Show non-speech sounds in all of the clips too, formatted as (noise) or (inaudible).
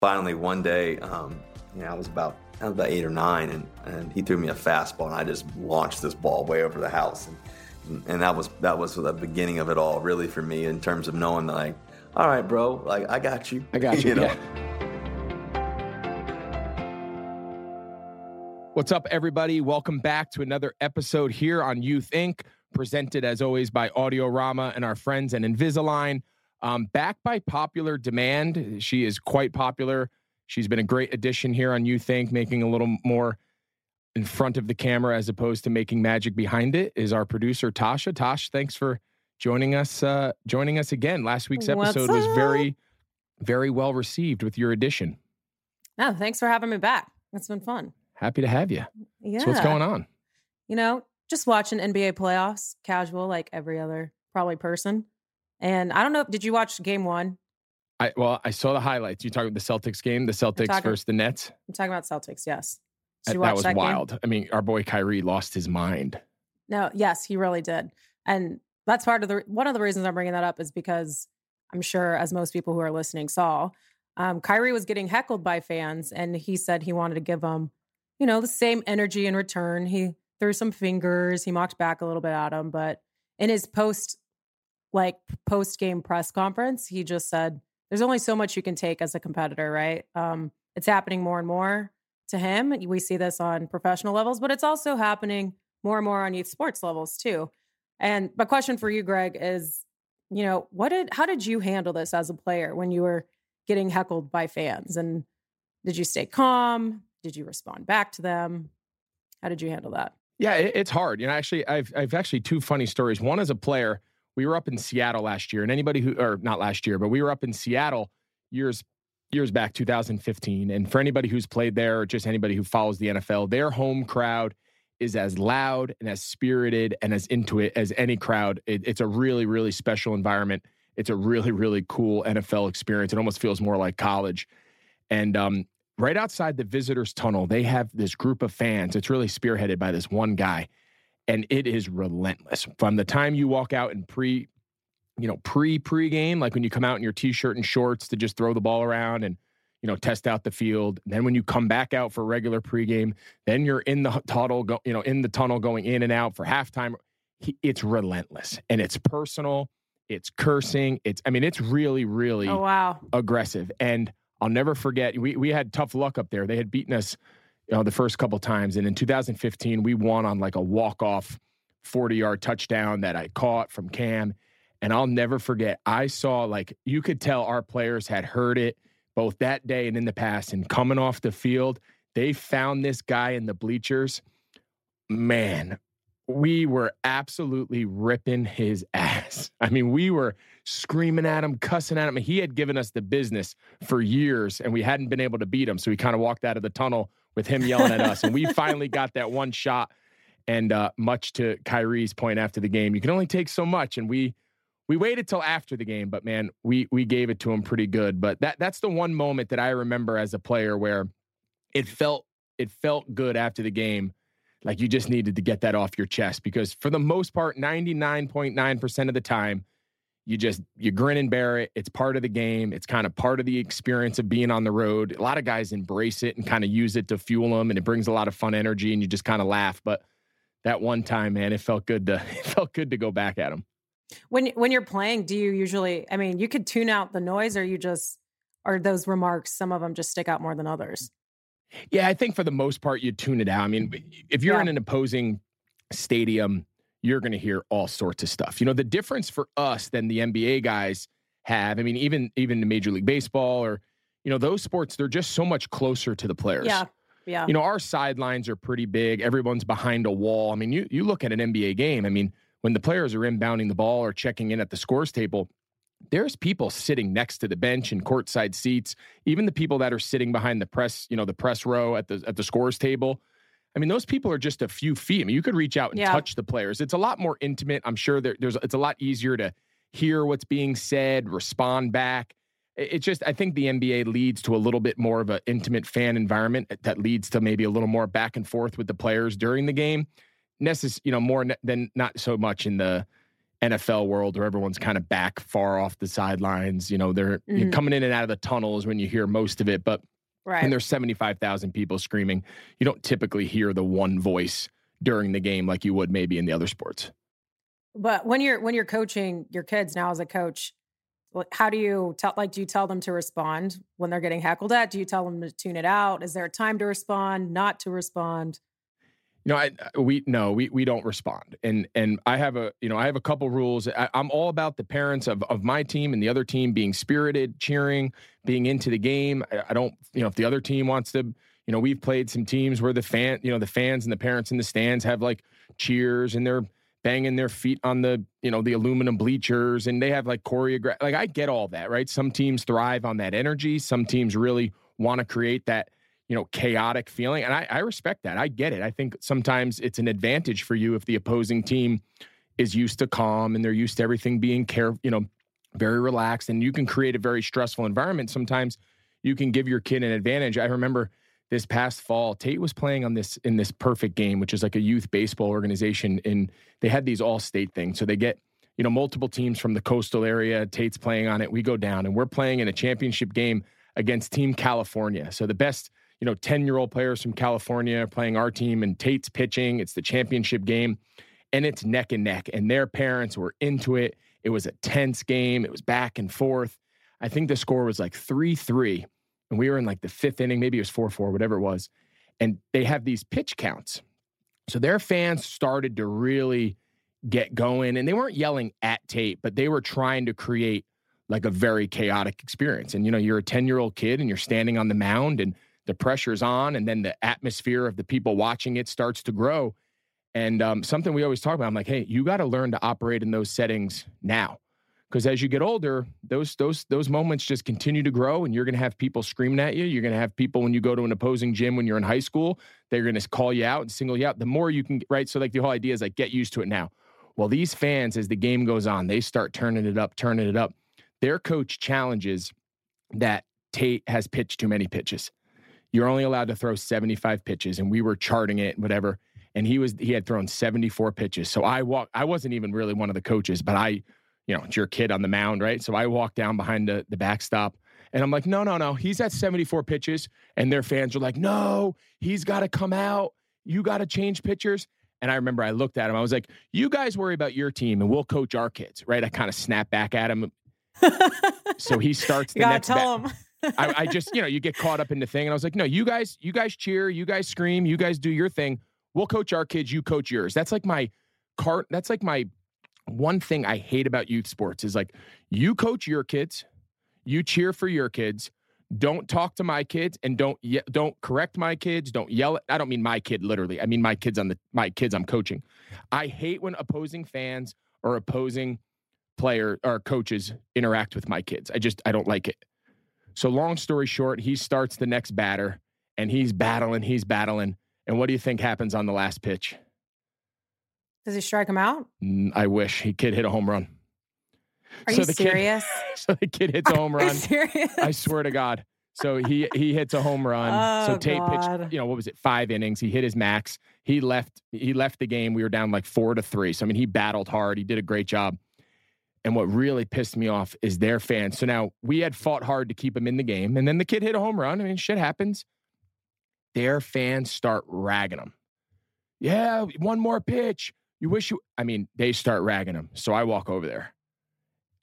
finally one day, um, you know, I was about I was about eight or nine, and, and he threw me a fastball, and I just launched this ball way over the house, and and that was that was the beginning of it all, really, for me in terms of knowing like, all right, bro, like I got you, I got (laughs) you. you know? yeah. What's up, everybody? Welcome back to another episode here on Youth Inc., presented as always by Audiorama and our friends at Invisalign. Um, back by popular demand. She is quite popular. She's been a great addition here on Youth Inc., making a little more in front of the camera as opposed to making magic behind it. Is our producer Tasha? Tosh, thanks for joining us. Uh, joining us again. Last week's episode was very, very well received with your addition. No, thanks for having me back. It's been fun. Happy to have you. Yeah. So what's going on? You know, just watching NBA playoffs, casual like every other probably person. And I don't know, did you watch game one? I well, I saw the highlights. You talking about the Celtics game, the Celtics talking, versus the Nets. I'm talking about Celtics. Yes, that, that was that wild. Game? I mean, our boy Kyrie lost his mind. No, yes, he really did, and that's part of the one of the reasons I'm bringing that up is because I'm sure, as most people who are listening saw, um, Kyrie was getting heckled by fans, and he said he wanted to give them, you know, the same energy in return. He threw some fingers, he mocked back a little bit at him, but in his post like post game press conference, he just said, "There's only so much you can take as a competitor, right? Um, it's happening more and more to him. We see this on professional levels, but it's also happening more and more on youth sports levels too. And my question for you, Greg, is, you know, what did how did you handle this as a player when you were getting heckled by fans? And did you stay calm? Did you respond back to them? How did you handle that? Yeah, it's hard. You know, actually, I've I've actually two funny stories. One as a player, we were up in Seattle last year, and anybody who, or not last year, but we were up in Seattle years years back, 2015. And for anybody who's played there, or just anybody who follows the NFL, their home crowd is as loud and as spirited and as into it as any crowd. It, it's a really, really special environment. It's a really, really cool NFL experience. It almost feels more like college. And um, right outside the visitors' tunnel, they have this group of fans. It's really spearheaded by this one guy and it is relentless. From the time you walk out in pre you know pre pre-game like when you come out in your t-shirt and shorts to just throw the ball around and you know test out the field and then when you come back out for regular pregame then you're in the tunnel go, you know in the tunnel going in and out for halftime. It's relentless and it's personal it's cursing it's i mean it's really really oh, wow. aggressive. And i'll never forget we we had tough luck up there. They had beaten us you know, the first couple times. And in 2015, we won on like a walk off 40 yard touchdown that I caught from Cam. And I'll never forget, I saw like you could tell our players had heard it both that day and in the past. And coming off the field, they found this guy in the bleachers. Man, we were absolutely ripping his (laughs) ass. I mean, we were screaming at him, cussing at him. He had given us the business for years and we hadn't been able to beat him. So we kind of walked out of the tunnel with him yelling at us. And we finally got that one shot. And uh, much to Kyrie's point after the game, you can only take so much. And we we waited till after the game, but man, we we gave it to him pretty good. But that that's the one moment that I remember as a player where it felt it felt good after the game. Like you just needed to get that off your chest because for the most part, 99.9% of the time, you just you grin and bear it. It's part of the game. It's kind of part of the experience of being on the road. A lot of guys embrace it and kind of use it to fuel them and it brings a lot of fun energy and you just kind of laugh. But that one time man it felt good to (laughs) it felt good to go back at them when when you're playing do you usually i mean you could tune out the noise or you just are those remarks some of them just stick out more than others? Yeah i think for the most part you tune it out. I mean if you're yeah. in an opposing stadium you're going to hear all sorts of stuff. You know, the difference for us than the NBA guys have, I mean, even even the Major League Baseball or, you know, those sports, they're just so much closer to the players. Yeah. Yeah. You know, our sidelines are pretty big. Everyone's behind a wall. I mean, you you look at an NBA game, I mean, when the players are inbounding the ball or checking in at the scores table, there's people sitting next to the bench in courtside seats, even the people that are sitting behind the press, you know, the press row at the at the scores table I mean, those people are just a few feet. I mean, you could reach out and yeah. touch the players. It's a lot more intimate. I'm sure there, there's it's a lot easier to hear what's being said, respond back. It's just I think the NBA leads to a little bit more of an intimate fan environment that leads to maybe a little more back and forth with the players during the game. Necess- you know, more than not so much in the NFL world where everyone's kind of back far off the sidelines. You know, they're Mhm. coming in and out of the tunnels when you hear most of it, but Right. and there's 75,000 people screaming, you don't typically hear the one voice during the game like you would maybe in the other sports. But when you're when you're coaching your kids now as a coach, how do you tell like do you tell them to respond when they're getting heckled at? Do you tell them to tune it out? Is there a time to respond, not to respond? You know, I uh, we no, we we don't respond, and and I have a you know I have a couple rules. I, I'm all about the parents of of my team and the other team being spirited, cheering, being into the game. I, I don't you know if the other team wants to, you know, we've played some teams where the fan, you know, the fans and the parents in the stands have like cheers and they're banging their feet on the you know the aluminum bleachers and they have like choreograph. Like I get all that, right? Some teams thrive on that energy. Some teams really want to create that you know, chaotic feeling. And I, I respect that. I get it. I think sometimes it's an advantage for you if the opposing team is used to calm and they're used to everything being care, you know, very relaxed. And you can create a very stressful environment. Sometimes you can give your kid an advantage. I remember this past fall, Tate was playing on this in this perfect game, which is like a youth baseball organization. And they had these all state things. So they get, you know, multiple teams from the coastal area. Tate's playing on it. We go down and we're playing in a championship game against Team California. So the best you know, 10 year old players from California playing our team and Tate's pitching. It's the championship game and it's neck and neck. And their parents were into it. It was a tense game. It was back and forth. I think the score was like 3 3. And we were in like the fifth inning, maybe it was 4 4, whatever it was. And they have these pitch counts. So their fans started to really get going and they weren't yelling at Tate, but they were trying to create like a very chaotic experience. And, you know, you're a 10 year old kid and you're standing on the mound and the pressure's on and then the atmosphere of the people watching it starts to grow. And um, something we always talk about i'm like hey you got to learn to operate in those settings now. Because as you get older those those those moments just continue to grow and you're going to have people screaming at you. You're going to have people when you go to an opposing gym when you're in high school they're going to call you out and single you out. The more you can right? So like the whole idea is like get used to it now. Well these fans as the game goes on they start turning it up turning it up. Their coach challenges that tate has pitched too many pitches you're only allowed to throw 75 pitches and we were charting it whatever. And he was he had thrown 74 pitches. So i walk i wasn't even really one of the coaches but i you know it's your kid on the mound right? So i walked down behind the, the backstop and i'm like no no no. He's at 74 pitches and their fans are like no he's got to come out. You got to change pitchers. And i remember i looked at him. I was like you guys worry about your team and we'll coach our kids right? I kind of snapped back at him. (laughs) So he starts the you gotta next tell them. I, I just, you know, you get caught up in the thing. And I was like, no, you guys, you guys cheer, you guys scream, you guys do your thing. We'll coach our kids, you coach yours. That's like my cart. That's like my one thing I hate about youth sports is like you coach your kids, you cheer for your kids. Don't talk to my kids and don't ye- don't correct my kids. Don't yell. At, I don't mean my kid literally. I mean my kids on the my kids I'm coaching. I hate when opposing fans or opposing player or coaches interact with my kids. I just I don't like it. So long story short, he starts the next batter and he's battling, he's battling. And what do you think happens on the last pitch? Does he strike him out? I wish he kid hit a home run. Are So you the kid- serious? (laughs) So the kid hits a home Are you run. serious? I swear to God. So he he hits a home run. Oh, so Tate God. pitched, you know, what was it, five innings. He hit his max. He left, he left the game. We were down like four to three. So I mean, he battled hard. He did a great job. And what really pissed me off is their fans. So now we had fought hard to keep him in the game. And then the kid hit a home run. I mean, shit happens. Their fans start ragging him. Yeah, one more pitch. You wish you, I mean, they start ragging him. So I walk over there.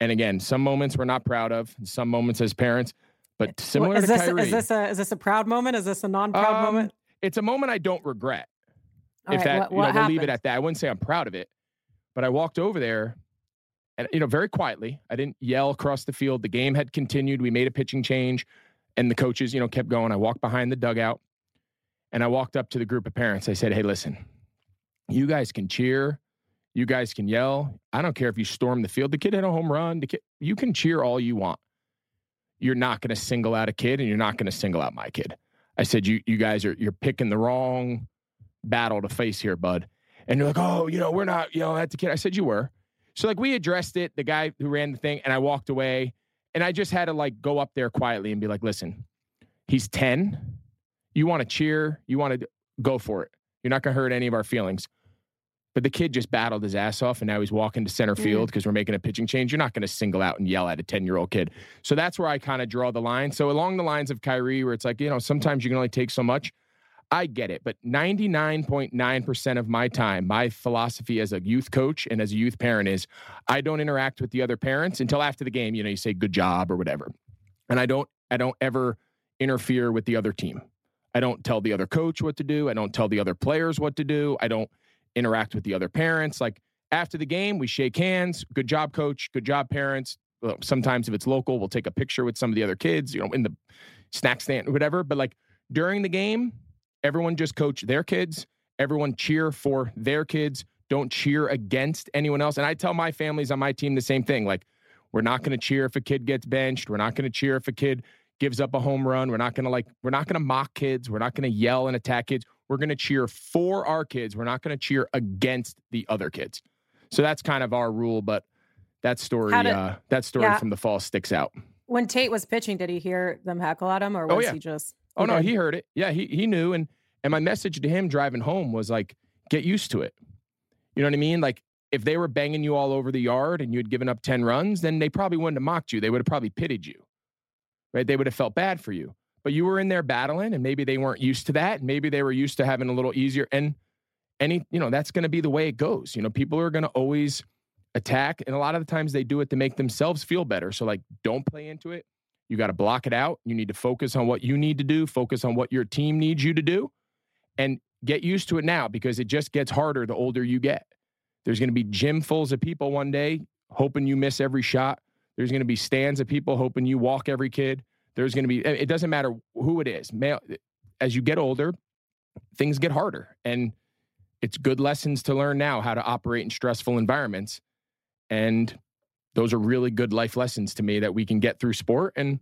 And again, some moments we're not proud of, some moments as parents, but similar is to this Kyrie, is this a is this a proud moment? Is this a non-proud Um, moment? it's a moment I don't regret. All if right, that, what, you know, what we'll leave it at that. I wouldn't say I'm proud of it, but I walked over there and, you know, very quietly. I didn't yell across the field. The game had continued. We made a pitching change and the coaches, you know, kept going. I walked behind the dugout and I walked up to the group of parents. I said, Hey, listen, you guys can cheer. You guys can yell. I don't care if you storm the field. The kid hit a home run. The kid, you can cheer all you want. You're not going to single out a kid and you're not going to single out my kid. I said, you, you guys are, you're picking the wrong battle to face here, bud. And you're like, oh, you know, we're not, you know, at the kid. I said, you were. So like we addressed it, the guy who ran the thing, and I walked away. And I just had to like go up there quietly and be like, listen, he's 10. You want to cheer, you want to go for it. You're not going to hurt any of our feelings. but the kid just battled his ass off and now he's walking to center Mm. field because we're making a pitching change. You're not going to single out and yell at a 10 year old kid. So that's where I kind of draw the line. So along the lines of Kyrie, where it's like, you know, sometimes you can only take so much. I get it, but 99.9% of my time, my philosophy as a youth coach and as a youth parent is I don't interact with the other parents until after the game, you know, you say good job or whatever. And I don't I don't ever interfere with the other team. I don't tell the other coach what to do. I don't tell the other players what to do. I don't interact with the other parents. Like after the game, we shake hands. Good job, coach. Good job, parents. Sometimes if it's local, we'll take a picture with some of the other kids, you know, in the snack stand, or whatever. But like during the game, everyone just coach their kids. Everyone cheer for their kids. Don't cheer against anyone else. And I tell my families on my team the same thing. Like, we're not going to cheer if a kid gets benched. We're not going to cheer if a kid gives up a home run. We're not going to like, we're not going to mock kids. We're not going to yell and attack kids. We're going to cheer for our kids. We're not going to cheer against the other kids. So that's kind of our rule. But that story, did- uh, that story Yeah. from the fall sticks out. When Tate was pitching, did he hear them heckle at him, or Oh, was yeah. he just? Oh no, he heard it. Yeah, he he knew. And and my message to him driving home was like, get used to it. You know what I mean? Like if they were banging you all over the yard and you had given up 10 runs, then they probably wouldn't have mocked you. They would have probably pitied you. Right? They would have felt bad for you. But you were in there battling and maybe they weren't used to that. Maybe they were used to having a little easier. And any, you know, that's going to be the way it goes. You know, people are going to always attack. And a lot of the times they do it to make themselves feel better. So like don't play into it. You got to block it out. You need to focus on what you need to do, focus on what your team needs you to do, and get used to it now because it just gets harder the older you get. There's going to be gym fulls of people one day hoping you miss every shot. There's going to be stands of people hoping you walk every kid. There's going to be, eh, it doesn't matter who it is. Eh, as you get older, things get harder. And it's good lessons to learn now how to operate in stressful environments. And those are really good life lessons to me that we can get through sport. And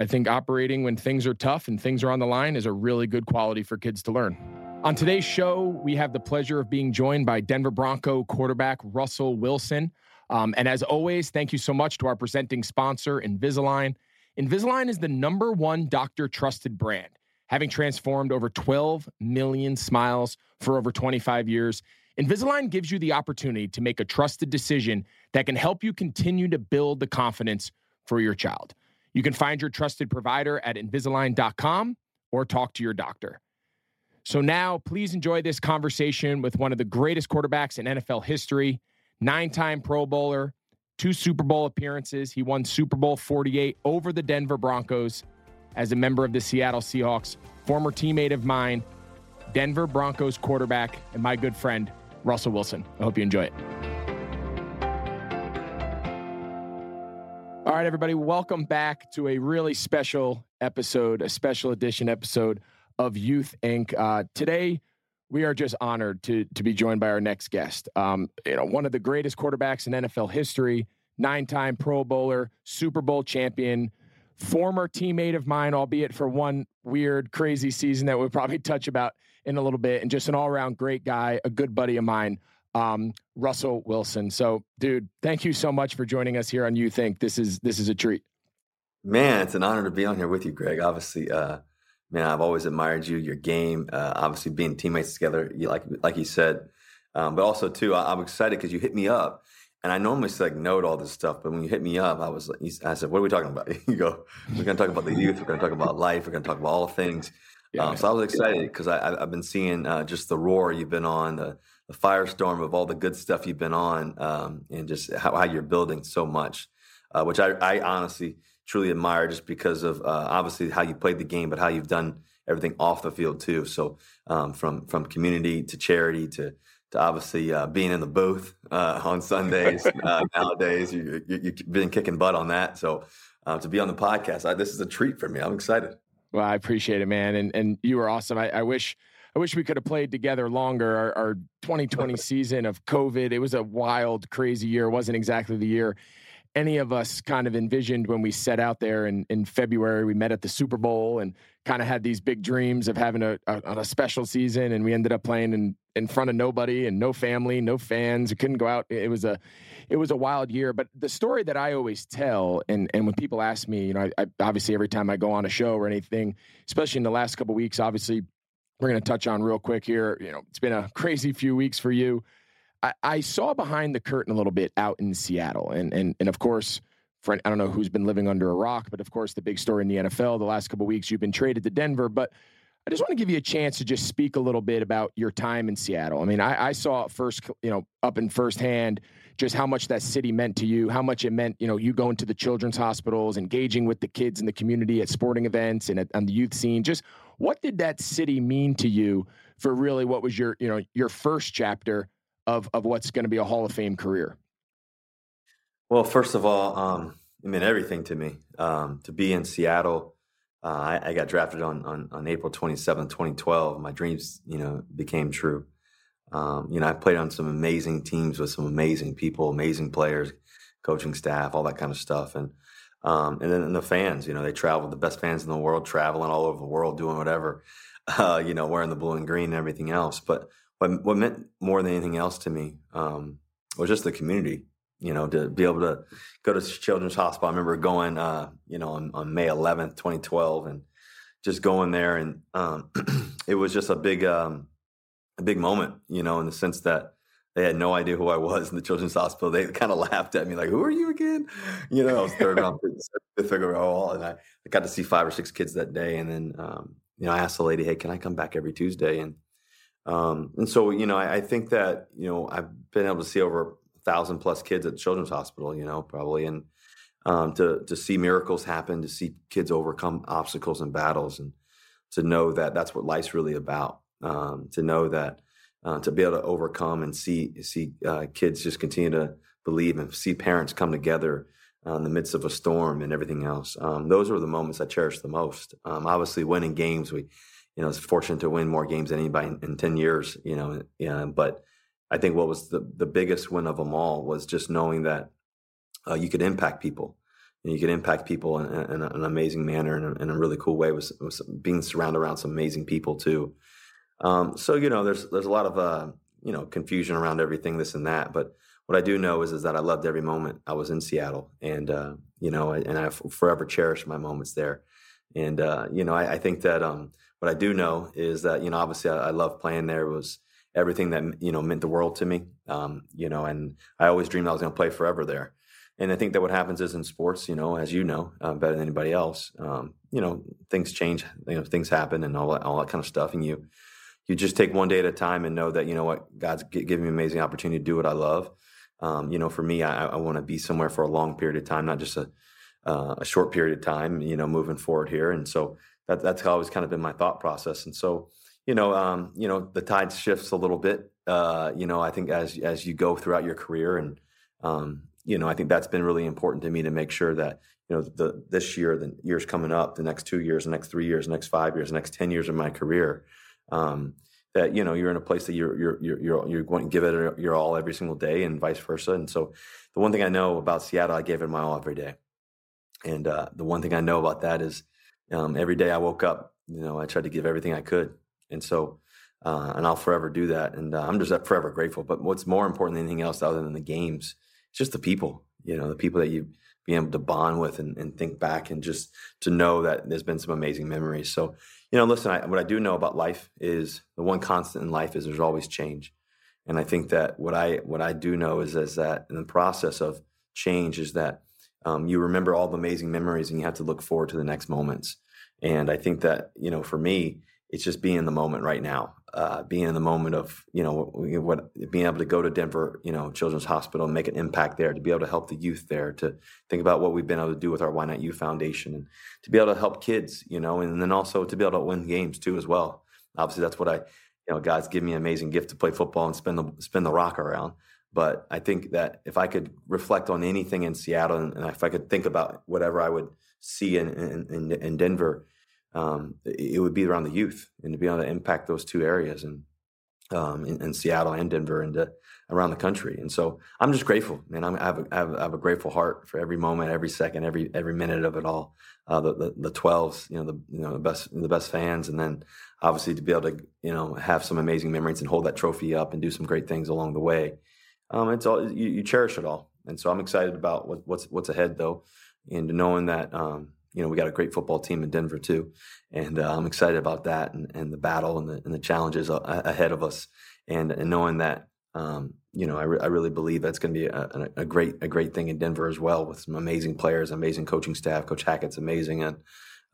I think operating when things are tough and things are on the line is a really good quality for kids to learn. On today's show, we have the pleasure of being joined by Denver Bronco quarterback Russell Wilson. Um, and as always, thank you so much to our presenting sponsor, Invisalign. Invisalign is the number one doctor trusted brand, having transformed over 12 million smiles for over 25 years. Invisalign gives you the opportunity to make a trusted decision that can help you continue to build the confidence for your child. You can find your trusted provider at Invisalign.com or talk to your doctor. So now, please enjoy this conversation with one of the greatest quarterbacks in NFL history, nine time Pro Bowler, two Super Bowl appearances. He won Super Bowl 48 over the Denver Broncos as a member of the Seattle Seahawks, former teammate of mine, Denver Broncos quarterback, and my good friend, Russell Wilson. I hope you enjoy it. All right, everybody, welcome back to a really special episode, a special edition episode of Youth Inc. Uh, today, we are just honored to to be joined by our next guest. Um, you know, one of the greatest quarterbacks in NFL history, nine-time Pro Bowler, Super Bowl champion, former teammate of mine, albeit for one weird, crazy season that we'll probably touch about in a little bit, and just an all-around great guy, a good buddy of mine um, Russell Wilson. So, dude, thank you so much for joining us here on Youth Inc. This is this is a treat. Man, it's an honor to be on here with you, Greg. Obviously, uh, man, I've always admired you, your game. Uh, obviously, being teammates together, you, like like you said, um, but also too, I, I'm excited because you hit me up, and I normally say like no to all this stuff, but when you hit me up, I was like, I said, "What are we talking about?" (laughs) You go, "We're going to talk about the youth. We're going to talk about life. We're going to talk about all things." Yeah, um, so I was excited because I, I've been seeing uh, just the roar you've been on, the, the firestorm of all the good stuff you've been on, um, and just how, how you're building so much, uh, which I, I honestly truly admire just because of uh, obviously how you played the game, but how you've done everything off the field too. So um, from from community to charity to to obviously uh, being in the booth uh, on Sundays (laughs) uh, nowadays, you, you, you've been kicking butt on that. So to be on the podcast, I, this is a treat for me. I'm excited. Well, I appreciate it, man, and and you were awesome. I, I wish I wish we could have played together longer. Our, our 2020 (laughs) season of COVID, it was a wild, crazy year. It wasn't exactly the year any of us kind of envisioned when we set out there in, in February. We met at the Super Bowl and kind of had these big dreams of having a, a, a special season, and we ended up playing in, in front of nobody and no family, no fans. We couldn't go out. It was a it was a wild year. But the story that I always tell, and and when people ask me, you know, I, I obviously every time I go on a show or anything, especially in the last couple weeks, obviously we're going to touch on real quick here. You know, it's been a (laughs) crazy few weeks for you. I, I saw behind the curtain a little bit out in Seattle, and and and of course, for, I don't know who's been living under a rock, but of course, the big story in the NFL the last couple weeks, you've been traded to Denver, but. I just want to give you a chance to just speak a little bit about your time in Seattle. I mean, I, I saw first, you know, up in firsthand just how much that city meant to you, how much it meant, you know, you going to the children's hospitals, engaging with the kids in the community at sporting events and at, on the youth scene. Just what did that city mean to you for really what was your, you know, your first chapter of of what's going to be a Hall of Fame career? Well, first of all, um, it meant everything to me. Um, to be in Seattle, uh, I, I, got drafted on, on, on April 27, 2012. My dreams, you know, became true. Um, you know, I played on some amazing teams with some amazing people, amazing players, coaching staff, all that kind of stuff. And um, and then and the fans, you know, they traveled, the best fans in the world, traveling all over the world, doing whatever, (laughs) uh, you know, wearing the blue and green and everything else. But what, what meant more than anything else to me um, was just the community, you know, to be able to go to Children's Hospital. I remember going, uh, you know, on, on, May 11th, 2012, and just going there. And um, (clears throat) it was just a big, um, a big moment, you know, in the sense that they had no idea who I was in the children's hospital. They kind of (laughs) laughed at me, like, "Who are you again?" You know, I was third round, fifth overall, and I, I got to see five or six kids that day. And then, um, you know, I asked the lady, "Hey, can I come back every Tuesday?" And um, and so, you know, I, I, think that you know I've been able to see over a thousand plus kids at the children's hospital. You know, probably, and um, to to see miracles happen, to see kids overcome obstacles and battles, and to know that that's what life's really about. Um, to know that uh, to be able to overcome and see see uh, kids just continue to believe and see parents come together uh, in the midst of a storm and everything else. Um, those are the moments I cherish the most. Um, obviously, winning games, we you know, was fortunate to win more games than anybody in, in ten years. You know, yeah, but I think what was the the biggest win of them all was just knowing that uh, you could impact people. And you could impact people in, in, in an amazing manner in a, in a really cool way. Was being surrounded around some amazing people too. Um, so you know, there's there's a lot of uh, you know confusion around everything, this and that. But what I do know is is that I loved every moment I was in Seattle, and uh, you know, and I forever cherish my moments there. And uh, you know, I, I think that um, what I do know is that you know, obviously, I, I love playing there. It was everything that you know meant the world to me. Um, you know, and I always dreamed I was going to play forever there. And I think that what happens is in sports, you know, as you know uh, better than anybody else, um, you know, things change, you know, things happen, and all that, all that kind of stuff, and you you just take one day at a time and know that you know what God's giving me an amazing opportunity to do what I love. Um, you know, for me, I, I want to be somewhere for a long period of time, not just a uh, a short period of time. You know, moving forward here, and so that that's always kind of been my thought process. And so, you know, um, you know, the tide shifts a little bit. Uh, you know, I think as as you go throughout your career, and um, you know, I think that's been really important to me to make sure that you know the this year, the years coming up, the next two years, the next three years, the next five years, the next ten years of my career um, that you know you're in a place that you're you're you're you're, you're going to give it your all every single day, and vice versa. And so, the one thing I know about Seattle, I gave it my all every day. And uh, the one thing I know about that is, um, every day I woke up, you know, I tried to give everything I could, and so. Uh, and I'll forever do that, and uh, I'm just forever grateful. But what's more important than anything else, other than the games, it's just the people. You know, the people that you be able to bond with and, and think back, and just to know that there's been some amazing memories. So you know, listen, I, what I do know about life is the one constant in life is there's always change. And I think that what I what I do know is is that in the process of change is that um, you remember all the amazing memories and you have to look forward to the next moments. And I think that you know, for me, it's just being in the moment right now uh, being in the moment of you know what being able to go to Denver, you know, Children's Hospital and make an impact there, to be able to help the youth there, to think about what we've been able to do with our Why Not You Foundation, and to be able to help kids, you know, and then also to be able to win games too as well. Obviously, that's what I, you know, God's given me an amazing gift to play football and spin the spin the rock around. But I think that if I could reflect on anything in Seattle, and, and if I could think about whatever I would see in in, in Denver um, it would be around the youth and to be able to impact those two areas and um, in, in, Seattle and Denver and to, around the country. And so I'm just grateful, man. I'm, I, have a, I, have, I have a grateful heart for every moment, every second, every every minute of it all. Uh, the, the the 12s, you know, the you know the best the best fans, and then obviously to be able to you know have some amazing memories and hold that trophy up and do some great things along the way. Um, it's all you, you cherish it all, and so I'm excited about what, what's what's ahead though, and knowing that um, you know, we got a great football team in Denver too, and uh, I'm excited about that and, and the battle and the and the challenges ahead of us, and and knowing that. Um, you know, I, re- I really believe that's going to be a, a, great a great thing in Denver as well, with some amazing players, amazing coaching staff. Coach Hackett's amazing, and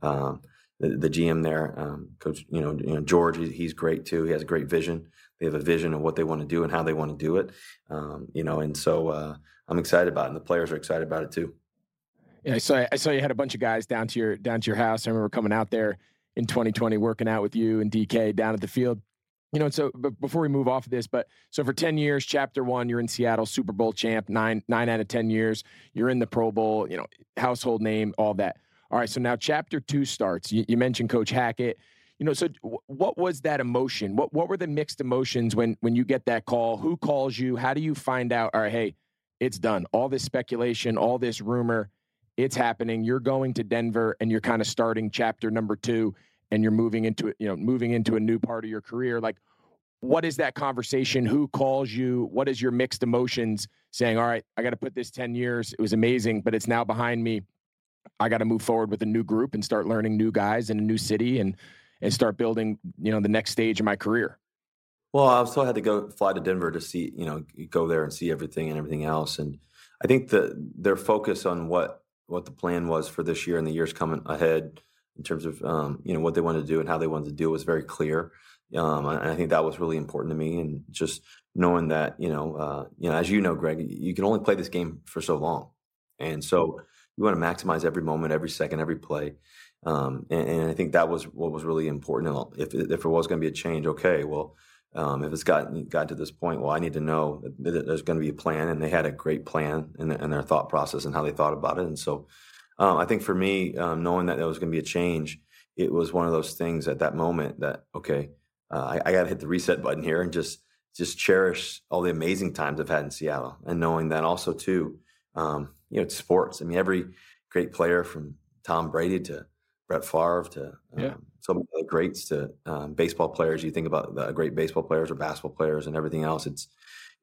um, the, the, GM there, um, Coach, you know, you know George, he's great too. He has a great vision. They have a vision of what they want to do and how they want to do it. Um, you know, and so uh, I'm excited about it, and the players are excited about it too. Yeah, I saw I saw you had a bunch of guys down to your down to your house. I remember coming out there in 2020, working out with you and DK down at the field. You know, so but before we move off of this, but so for 10 years, chapter one, you're in Seattle, Super Bowl champ, nine, nine out of 10 years, you're in the Pro Bowl, you know, household name, all that. All right, so now chapter two starts. You, you mentioned Coach Hackett. You know, so what was that emotion? What what were the mixed emotions when when you get that call? Who calls you? How do you find out? All right, hey, it's done. All this speculation, all this rumor, it's happening. You're going to Denver, and you're kind of starting chapter number two, and you're moving into. You know, moving into a new part of your career. Like, what is that conversation? Who calls you? What is your mixed emotions? Saying, all right, I got to put this ten years. It was amazing, but it's now behind me I got to move forward with a new group and start learning new guys in a new city and and start building, you know, the next stage of my career. Well, I still had to go fly to Denver to see, you know, go there and see everything and everything else. And I think that their focus on what what the plan was for this year and the years coming ahead in terms of um, you know what they wanted to do and how they wanted to do it was very clear. Um, and I think that was really important to me, and just knowing that you know, uh, you know, as you know, Greg, you can only play this game for so long, and so you want to maximize every moment, every second, every play. Um, and, and, I think that was what was really important. If if it was going to be a change, okay, well, um, if it's gotten got to this point, well, I need to know that there's going to be a plan, and they had a great plan in, in their thought process and how they thought about it. And so, um, I think for me, um, knowing that there was going to be a change, it was one of those things at that moment that okay, uh, I, I got to hit the reset button here and just just cherish all the amazing times I've had in Seattle, and knowing that also too um, you know, it's sports. I mean, every great player from Tom Brady to Brett Favre to um, yeah. So many other greats to um, baseball players. You think about the great baseball players or basketball players and everything else. It's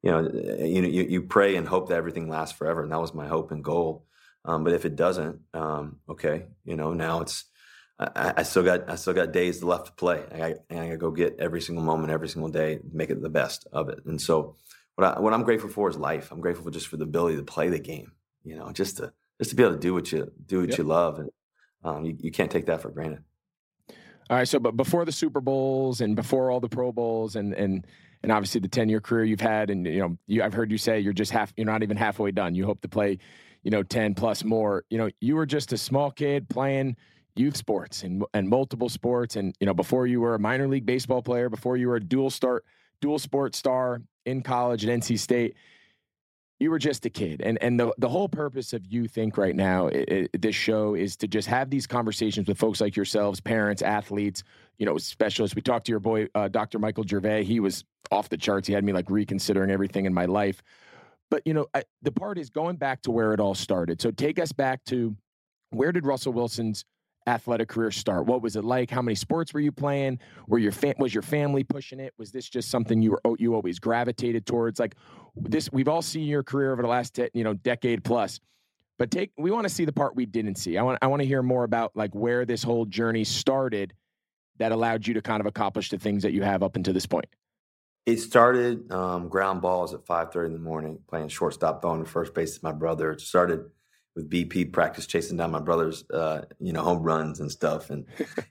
you know, you you, you pray and hope that everything lasts forever, and that was my hope and goal. Um, but if it doesn't, um, okay, you know, now it's I, I, still got I still got days left to play. I, I, I got to go get every single moment, every single day, make it the best of it. And so, what I, what I'm grateful for is life. I'm grateful for just for the ability to play the game. You know, just to just to be able to do what you do what yep. you love, and um, you, you can't take that for granted. All right. So, but before the Super Bowls and before all the Pro Bowls and and and obviously the ten year career you've had, and you know, you, I've heard you say you're just half, you're not even halfway done. You hope to play, you know, ten plus more. You know, you were just a small kid playing youth sports and and multiple sports, and you know, before you were a minor league baseball player, before you were a dual start dual sport star in college at NC State. You were just a kid, and and the the whole purpose of Youth Inc. right now, it, it, this show is to just have these conversations with folks like yourselves, parents, athletes, you know, specialists. We talked to your boy, uh, Dr. Michael Gervais. He was off the charts. He had me like reconsidering everything in my life. But you know, I, the part is going back to where it all started. So take us back to where did Russell Wilson's athletic career start? What was it like? How many sports were you playing? Were your fa- was your family pushing it? Was this just something you were you always gravitated towards? Like this, we've all seen your career over the last you know decade plus. But take we want to see the part we didn't see. I want I want to hear more about like where this whole journey started that allowed you to kind of accomplish the things that you have up until this point. It started um, ground balls at five thirty in the morning, playing shortstop, throwing to first base to my brother. It started with BP practice chasing down my brother's uh, you know home runs and stuff. And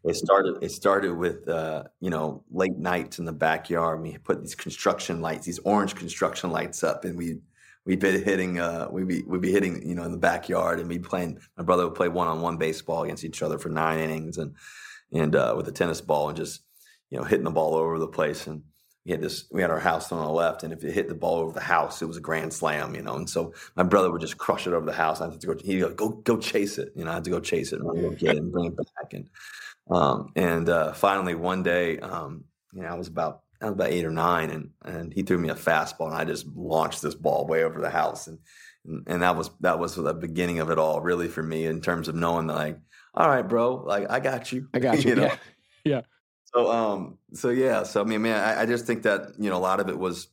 it started it started with uh, you know late nights in the backyard. We put these construction lights, these orange construction lights up, and we we'd be hitting uh, we'd be we'd be hitting you know in the backyard, and we'd playing. My brother would play one on one baseball against each other for nine innings, and and uh, with a tennis ball, and just you know hitting the ball all over the place and we had this we had our house on the left and if it hit the ball over the house it was a grand slam you know and so my brother would just crush it over the house. I had to go he'd go go, go chase it you know i had to go chase it and get it and bring it back. And um, and uh, finally one day um, you know i was about I was about eight or nine, and and he threw me a fastball, and I just launched this ball way over the house, and and that was that was the beginning of it all, really, for me, in terms of knowing that, like, all right, bro, like I got you, I got (laughs) you, you know? yeah, yeah. So um, so yeah, so I mean, man, I, I just think that you know a lot of it was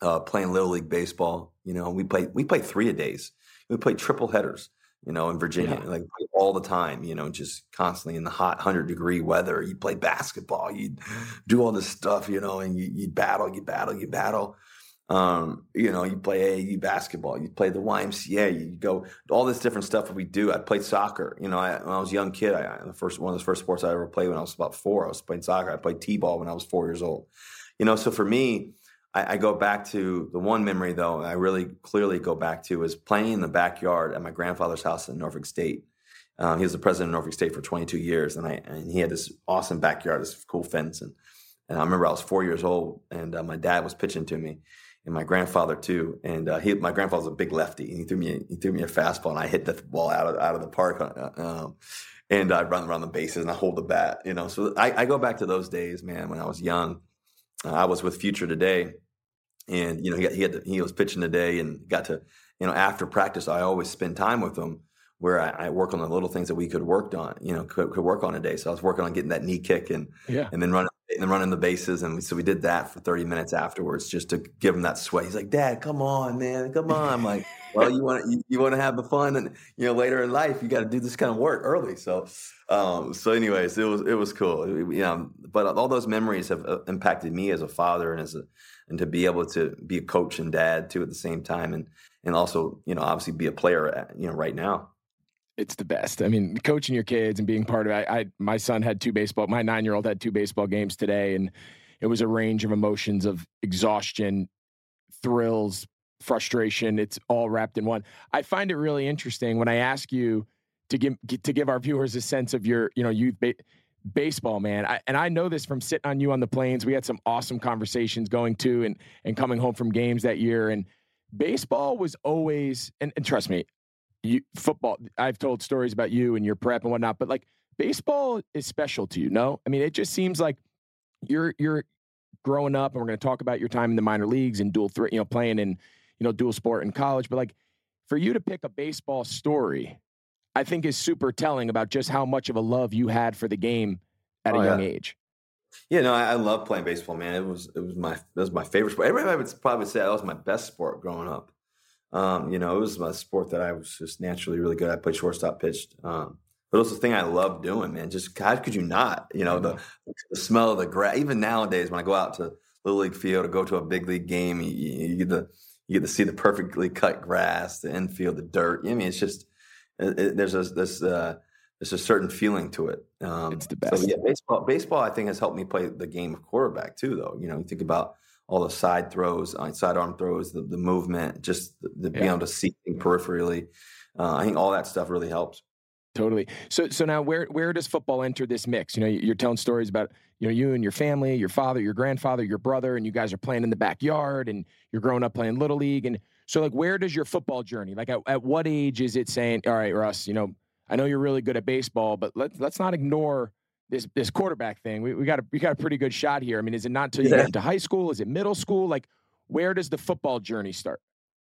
uh, playing little league baseball. You know, we played we played three a days. We played triple headers. you know, in Virginia, yeah. like all the time, you know, just constantly in the hot hundred degree weather. You play basketball, you do all this stuff, you know, and you, you battle, you battle, you battle. Um, you know, you play AAU basketball, you play the YMCA, you go all this different stuff that we do. I played soccer. You know, I, when I was a young kid, I, the first one of the first sports I ever played when I was about four. I was playing soccer. I played t-ball when I was four years old. You know, so for me, I, I go back to the one memory though. I really clearly go back to is playing in the backyard at my grandfather's house in Norfolk State. Um, he was the president of Norfolk State for 22 years, and I and he had this awesome backyard, this cool fence, and and I remember I was four years old, and uh, my dad was pitching to me, and my grandfather too. And uh, he, my grandfather was a big lefty, and he threw me, he threw me a fastball, and I hit the ball out of out of the park, uh, um, and I run around the bases and I hold the bat, you know. So I, I go back to those days, man, when I was young. Uh, I was with Future today, and you know he, he had to, he was pitching today, and got to you know after practice, I always spend time with him where I, I, work on the little things that we could work on, you know, could, could, work on a day. So I was working on getting that knee kick and yeah. and then running and running the bases. And so we did that for 30 minutes afterwards just to give him that sweat. He's like, Dad, come on, man, come on. I'm like, (laughs) well, you want you, you want to have the fun, and you know, later in life, you got to do this kind of work early. So, um, so anyways, it was it was cool. You know, but all those memories have uh, impacted me as a father and as a and to be able to be a coach and dad too at the same time, and and also you know obviously be a player, at, you know, right now it's the best. I mean, coaching your kids and being part of it. I, my son had two baseball. My nine year old had two baseball games today, and it was a range of emotions of exhaustion, thrills, frustration. It's all wrapped in one. I find it really interesting when I ask you to give to give our viewers a sense of your you know youth ba- baseball, man. I, and I know this from sitting on you on the planes. We had some awesome conversations going to and and coming home from games that year and. Baseball was always, and, and trust me, you, football. I've told stories about you and your prep and whatnot, but like baseball is special to you. No, I mean it just seems like you're you're growing up, and we're going to talk about your time in the minor leagues and dual threat, you know, playing in you know dual sport in college. But like for you to pick a baseball story, I think is super telling about just how much of a love you had for the game at oh, a young yeah. age. Yeah, no, I, I love playing baseball, man. It was it was my it was my favorite sport. Everybody would probably say that was my best sport growing up. Um, you know, it was a sport that I was just naturally really good. I played shortstop, pitched. Um, but it was the thing I loved doing, man. Just how could you not? You know, the, the smell of the grass. Even nowadays, when I go out to little league field or go to a big league game, you, you get the you get to see the perfectly cut grass, the infield, the dirt. I mean, it's just it, it, there's a this uh, there's a certain feeling to it. Um, it's the best. So yeah, baseball baseball I think has helped me play the game of quarterback too. Though you know, you think about all the side throws, uh, sidearm throws, the, the movement, just the, the yeah. being able to see peripherally. Uh, I think all that stuff really helps. Totally. So, so now where where does football enter this mix? You know, you're telling stories about you know you and your family, your father, your grandfather, your brother, and you guys are playing in the backyard, and you're growing up playing little league, and so like where does your football journey? Like at, at what age is it saying, all right, Russ, you know, I know you're really good at baseball, but let's let's not ignore this this quarterback thing. We, we got a we got a pretty good shot here. I mean, is it not until you yeah. get into high school? Is it middle school? Like, where does the football journey start?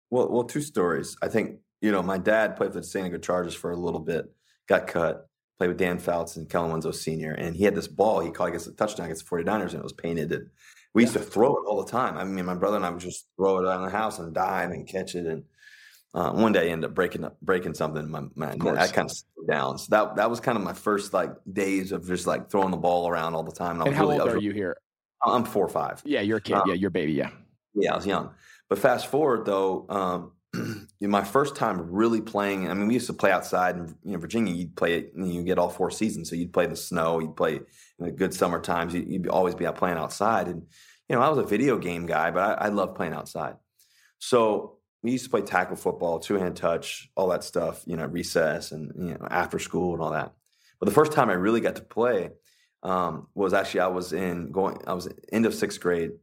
Well, well, two stories. I think you know my dad played for the San Diego Chargers for a little bit, got cut, played with Dan Fouts and Kellen Winslow Sr. And he had this ball he caught against a touchdown against the 49ers, and it was painted. And we used to throw it all the time. I mean, my brother and I would just throw it around the house and dive and catch it. And uh, one day I ended up breaking up, breaking something. My, my I kind of slowed down. So that that was kind of my first like days of just like throwing the ball around all the time. And, and how really, old are you here? I'm four or five. Yeah, you're a kid. Um, yeah, you're a baby. Yeah. Yeah, I was young. But fast forward though, um, (clears throat) my first time really playing. I mean, we used to play outside in you know, Virginia. You'd play it. You, get all four seasons, so you'd play in the snow. You'd play in the good summer times. You'd, you'd always be out playing outside. And you know, I was a video game guy, but I, I love playing outside. So we used to play tackle football, two hand touch, all that stuff, you know, recess and you know, after school and all that. But the first time I really got to play um, was actually I was in going I was end of sixth grade,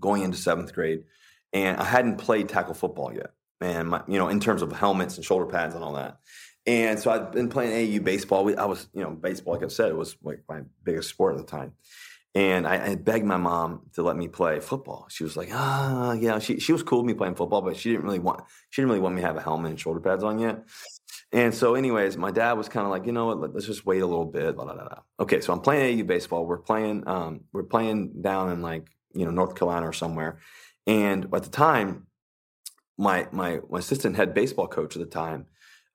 going into seventh grade, and I hadn't played tackle football yet. And my, you know, in terms of helmets and shoulder pads and all that. And so I'd been playing AU baseball. I was, you know, baseball, like I said, it was like my biggest sport at the time. And I, I, begged my mom to let me play football. She was like, ah, yeah. She she was cool with me playing football, but she didn't really want she didn't really want me to have a helmet and shoulder pads on yet. And so, anyways, my dad was kind of like, you know what, let's just wait a little bit. Blah, blah, blah. Okay, so I'm playing AU baseball. We're playing um, we're playing down in like you know North Carolina or somewhere. And at the time, my my my assistant head baseball coach at the time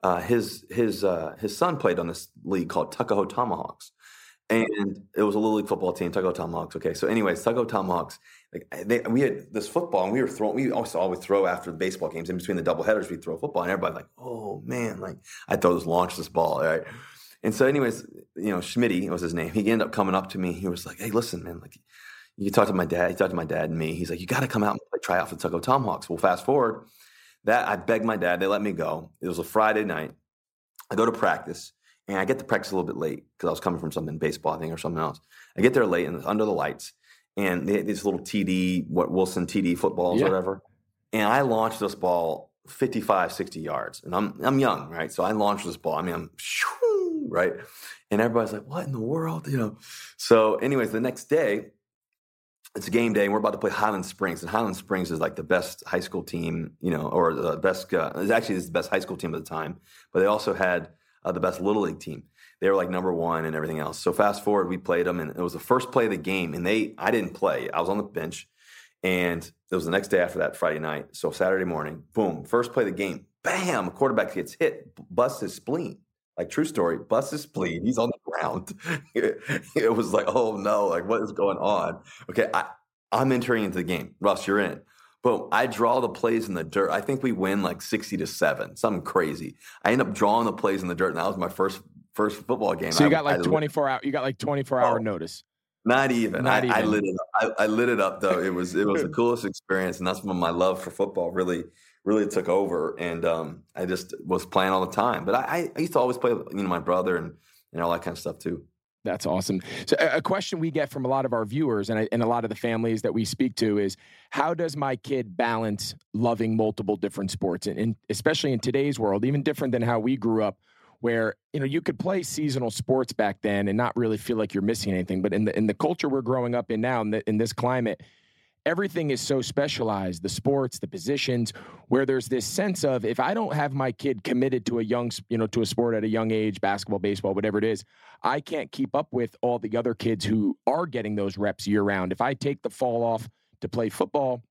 uh, his his uh, his son played on this league called Tuckahoe Tomahawks, and it was a little league football team, Tuckahoe Tomahawks. Okay, so anyways, Tuckahoe Tomahawks. Like they, we had this football, and we were throwing. We also always throw after the baseball games in between the double headers. We throw football, and everybody's like, "Oh man!" Like I throw this, launch this ball, right? And so, anyways, you know, Schmitty was his name. He ended up coming up to me. He was like, "Hey, listen, man, like." You talk to my dad. He talked to my dad and me. He's like, "You got to come out and try out for the Tuckahoe Tomahawks." Well, fast forward, that I begged my dad. They let me go. It was a Friday night. I go to practice and I get to practice a little bit late because I was coming from something baseball thing or something else. I get there late and it's under the lights, and they these little TD, what Wilson TD footballs Yeah. or whatever. And I launched this ball 55, 60 yards, and I'm I'm young, right? So I launched this ball. I mean, I'm shoo, right, and everybody's like, "What in the world?" You know. So, anyways, the next day. It's a game day, and we're about to play Highland Springs. And Highland Springs is like the best high school team, you know, or the best. Uh, it's actually it's the best high school team at the time, but they also had uh, the best little league team. They were like number one and everything else. So fast forward, we played them, and it was the first play of the game. And they, I didn't play. I was on the bench, and it was the next day after that, Friday night. So Saturday morning, boom, first play of the game, bam, quarterback gets hit, busts his spleen. Like true story, busts his spleen. He's on the ground. (laughs) it was like, oh no, like what is going on? Okay, I, I'm entering into the game. Russ, you're in. Boom. I draw the plays in the dirt. I think we win like 60 to 7, something crazy. I end up drawing the plays in the dirt, and that was my first first football game. So you I- got like I- 24 hour. You got like 24 hour Oh. notice. Not even. Not I, I even. lit it up. I, I lit it up though. It was it was the (laughs) coolest experience, and that's when my love for football really really took over. And um, I just was playing all the time. But I, I used to always play you know my brother and and all that kind of stuff too. That's awesome. So a question we get from a lot of our viewers and, I- and a lot of the families that we speak to is how does my kid balance loving multiple different sports and, and especially in today's world, even different than how we grew up, where you know you could play seasonal sports back then and not really feel like you're missing anything. But in the in the culture we're growing up in now, in, the, in this climate, everything is so specialized the sports the positions where there's this sense of if i don't have my kid committed to a young you know to a sport at a young age basketball baseball whatever it is i can't keep up with all the other kids who are getting those reps year round. If i take the fall off to play football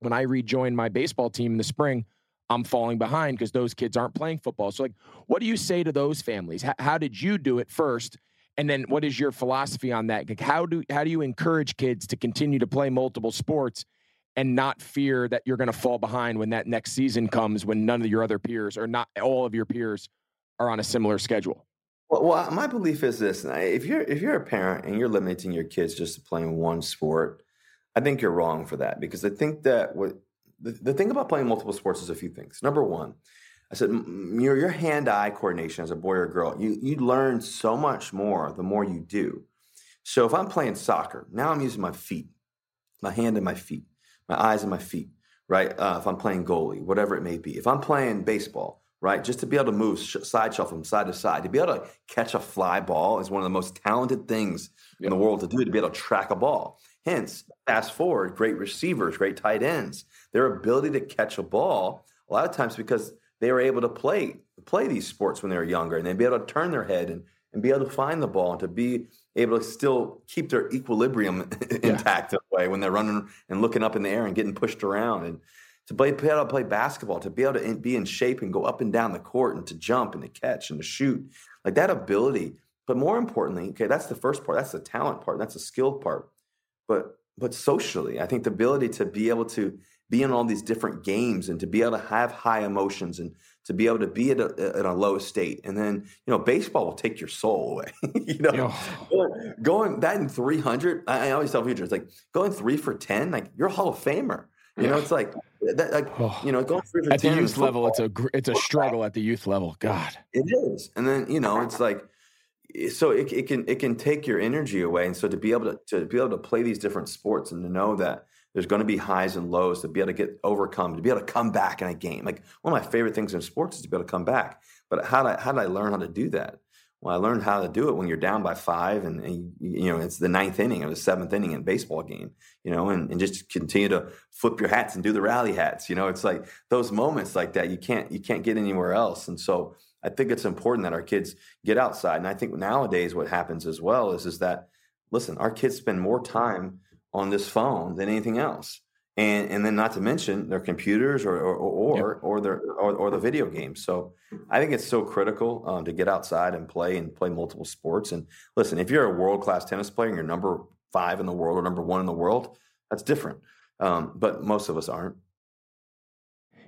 when i rejoin my baseball team in the spring i'm falling behind because those kids aren't playing football. So like what do you say to those families? H- how did you do it first and then what is your philosophy on that? Like how do how do you encourage kids to continue to play multiple sports and not fear that you're going to fall behind when that next season comes when none of your other peers or not all of your peers are on a similar schedule? Well, well, uh, my belief is this: if you're if you're a parent and you're limiting your kids just to playing one sport, I think you're wrong for that because I think that what the, the thing about playing multiple sports is a few things. Number one, I said your your hand eye coordination as a boy or girl, you you learn so much more the more you do. So if I'm playing soccer, now I'm using my feet, my hand and my feet, my eyes and my feet, right? Uh, if I'm playing goalie, whatever it may be. If I'm playing baseball, right, just to be able to move sh- side shuffle from side to side, to be able to catch a fly ball is one of the most talented things in the world to do. To be able to track a ball. Hence, fast forward, great receivers, great tight ends, their ability to catch a ball. A lot of times because they were able to play play these sports when they were younger, and they'd be able to turn their head and and be able to find the ball and to be able to still keep their equilibrium (laughs) intact that way when they're running and looking up in the air and getting pushed around and to play, be able to play basketball, to be able to in- be in shape and go up and down the court and to jump and to catch and to shoot, like that ability. But more importantly, okay, that's the first part. That's the talent part. That's the skill part. But but socially, I think the ability to be able to be in all these different games and to be able to have high emotions and to be able to be at a, at a low state. And then, you know, baseball will take your soul away. (laughs) you know, Yeah. going, that in 300, I, I always tell people, it's like going three for 10, like you're a Hall of Famer. You know, it's like, that, like, Oh. you know, going three for At the 10 in youth level, it's a gr- it's a struggle at the youth level. God, it is, and then you know it's like, eh, so it, it can it can take your energy away, and so to be able to to be able to play these different sports and to know that there's going to be highs and lows, to be able to get overcome, to be able to come back in a game. Like one of my favorite things in sports is to be able to come back. But how did I, how did I learn how to do that? Well, I learned how to do it when you're down by five, and, and you know it's the ninth inning or the seventh inning in a baseball game. You know, and, and just continue to flip your hats and do the rally hats. You know, it's like those moments like that you can't you can't get anywhere else. And so I think it's important that our kids get outside. And I think nowadays what happens as well is is that listen, our kids spend more time on this phone than anything else. and and then not to mention their computers or or or, yep. or their or, or, the video games. So I think it's so critical um, to get outside and play and play multiple sports. And listen, if you're a world class tennis player and you're number five in the world or number one in the world, that's different. Um, but most of us aren't.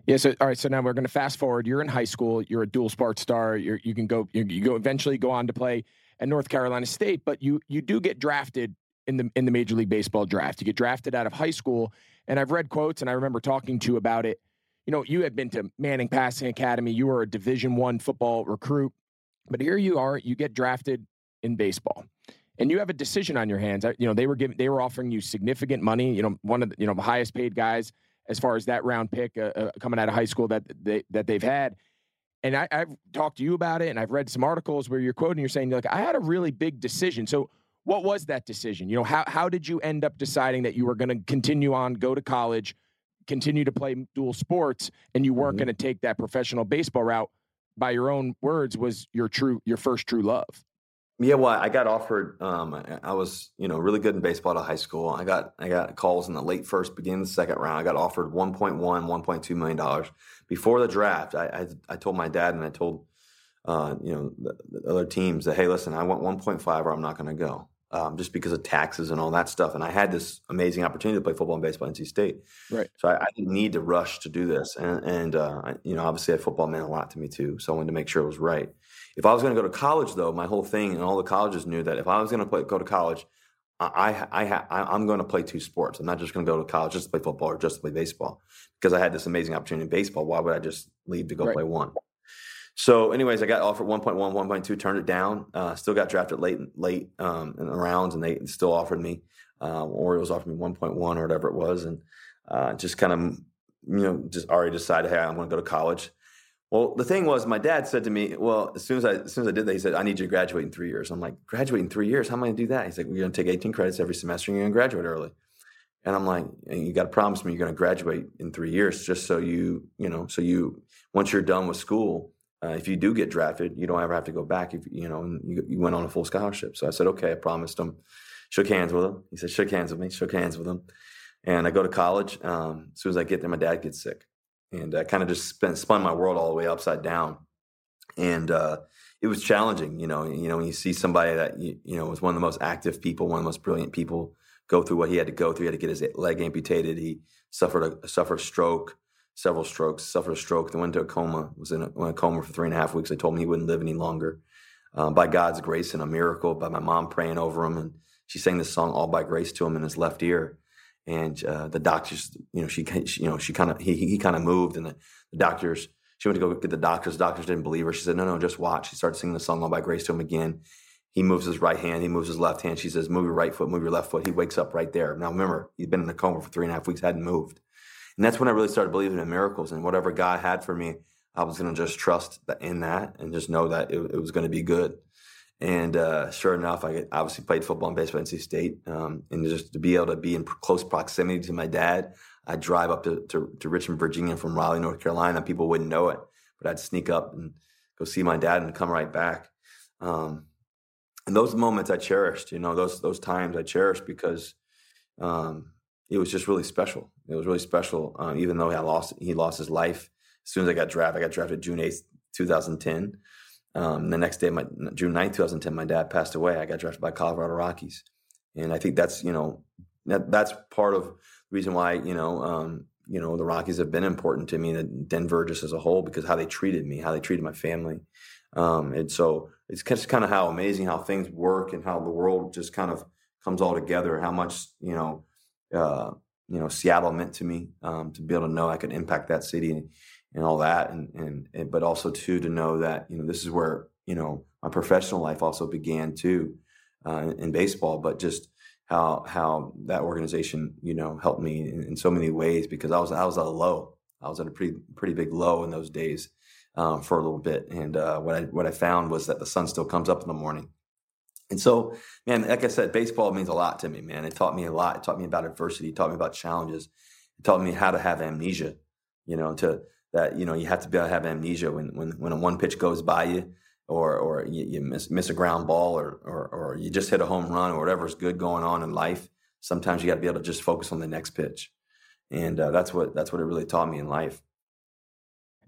Yeah. So all right. So now we're going to fast forward. You're in high school. You're a dual sport star. You're, you can go. You, you go eventually go on to play at North Carolina State, but you you do get drafted in the in the Major League Baseball draft. You get drafted out of high school, and I've read quotes, and I remember talking to you about it. You know, you had been to Manning Passing Academy. You were a Division One football recruit, but here you are. You get drafted in baseball, and you have a decision on your hands. You know, they were giving, they were offering you significant money. You know, one of the you know the highest paid guys as far as that round pick uh, uh, coming out of high school that they that they've had. And I, I've talked to you about it, and I've read some articles where you're quoting, you're saying, like, I had a really big decision. So what was that decision? You know, how how did you end up deciding that you were going to continue on, go to college, continue to play dual sports, and you weren't mm-hmm. going to take that professional baseball route? By your own words, was your true your first true love? Yeah, well, I got offered. Um, I was, you know, really good in baseball at high school. I got, I got calls in the late first, beginning of the second round. I got offered 1.1, 1.2 million dollars before the draft. I, I, I, told my dad and I told, uh, you know, the, the, other teams that, hey, listen, I want 1.5 or I'm not going to go um, just because of taxes and all that stuff. And I had this amazing opportunity to play football and baseball at NC State. Right. So I, I didn't need to rush to do this. And, and uh, I, you know, obviously, football meant a lot to me too. So I wanted to make sure it was right. If I was going to go to college, though, my whole thing and all the colleges knew that if I was going to go to college, I, I, I, I'm going to play two sports. I'm not just going to go to college just to play football or just to play baseball because I had this amazing opportunity in baseball. Why would I just leave to go right. play one? So, anyways, I got offered 1.1, 1.2, turned it down. Uh, still got drafted late, late um, in the rounds, and they still offered me. Uh, Orioles offered me 1.1 or whatever it was, and uh, just kind of, you know, just already decided, hey, I'm going to go to college. Well, the thing was, my dad said to me, "Well, as soon as I as soon as I did that, he said, I need you to graduate in three years." I'm like, "Graduate in three years? How am I going to do that?" He's like, "You're going to take 18 credits every semester, and you're going to graduate early." And I'm like, "You got to promise me you're going to graduate in three years, just so you, you know, so you once you're done with school, uh, if you do get drafted, you don't ever have to go back. If you know, and you, you went on a full scholarship. So I said, okay, I promised him. Shook hands with him. He said, shook hands with me. Shook hands with him. And I go to college. Um, as soon as I get there, my dad gets sick, and I kind of just spent, spun my world all the way upside down. And uh, it was challenging, you know. You know, when you see somebody that you, you know was one of the most active people, one of the most brilliant people, go through what he had to go through. He had to get his leg amputated. He suffered a suffered a stroke several strokes, suffered a stroke, then went into a coma, was in a, in a, coma for three and a half weeks. They told me he wouldn't live any longer. Uh, by God's grace and a miracle, by my mom praying over him, and she sang this song "All by Grace" to him in his left ear. And uh, the doctors, you know, she, she you know, she kind of he he kind of moved, and the, the, doctors. She went to go get the doctors. The doctors didn't believe her. She said, "No, no, just watch." She started singing the song "All by Grace" to him again. He moves his right hand. He moves his left hand. She says, "Move your right foot. Move your left foot." He wakes up right there. Now remember, he'd been in a coma for three and a half weeks, hadn't moved. And that's when I really started believing in miracles and whatever God had for me, I was going to just trust in that and just know that it, it was going to be good. And uh, sure enough, I obviously played football and baseball at NC State. Um, and just to be able to be in close proximity to my dad, I'd drive up to, to, to, Richmond, Virginia from Raleigh, North Carolina. People wouldn't know it, but I'd sneak up and go see my dad and come right back. Um, and those moments I cherished, you know, those those times I cherished because um, it was just really special. It was really special. Um, even though he lost, he lost his life as soon as I got drafted. I got drafted June eighth, two thousand ten. Um, the next day, my June 9th, 2010, my dad passed away. I got drafted by Colorado Rockies, and I think that's you know that that's part of the reason why you know um, you know the Rockies have been important to me, and Denver just as a whole, because how they treated me, how they treated my family, um, and so it's just kind of how amazing how things work and how the world just kind of comes all together. How much you know uh, you know Seattle meant to me um, to be able to know I could impact that city and, and all that, and, and, and but also too to know that you know this is where you know my professional life also began too uh, in baseball, but just how how that organization you know helped me in, in, so many ways because I was I was at a low, I was at a pretty pretty big low in those days um, for a little bit, and uh, what I what I found was that the sun still comes up in the morning and so, man, like I said, baseball means a lot to me, man. It taught me a lot. It taught me about adversity. It taught me about challenges. It taught me how to have amnesia, you know, to that, you know, you have to be able to have amnesia when, when, when a one pitch goes by you or, or you, you miss, miss a ground ball or, or, or you just hit a home run or whatever's good going on in life. Sometimes you got to be able to just focus on the next pitch. and uh, that's what that's what it really taught me in life.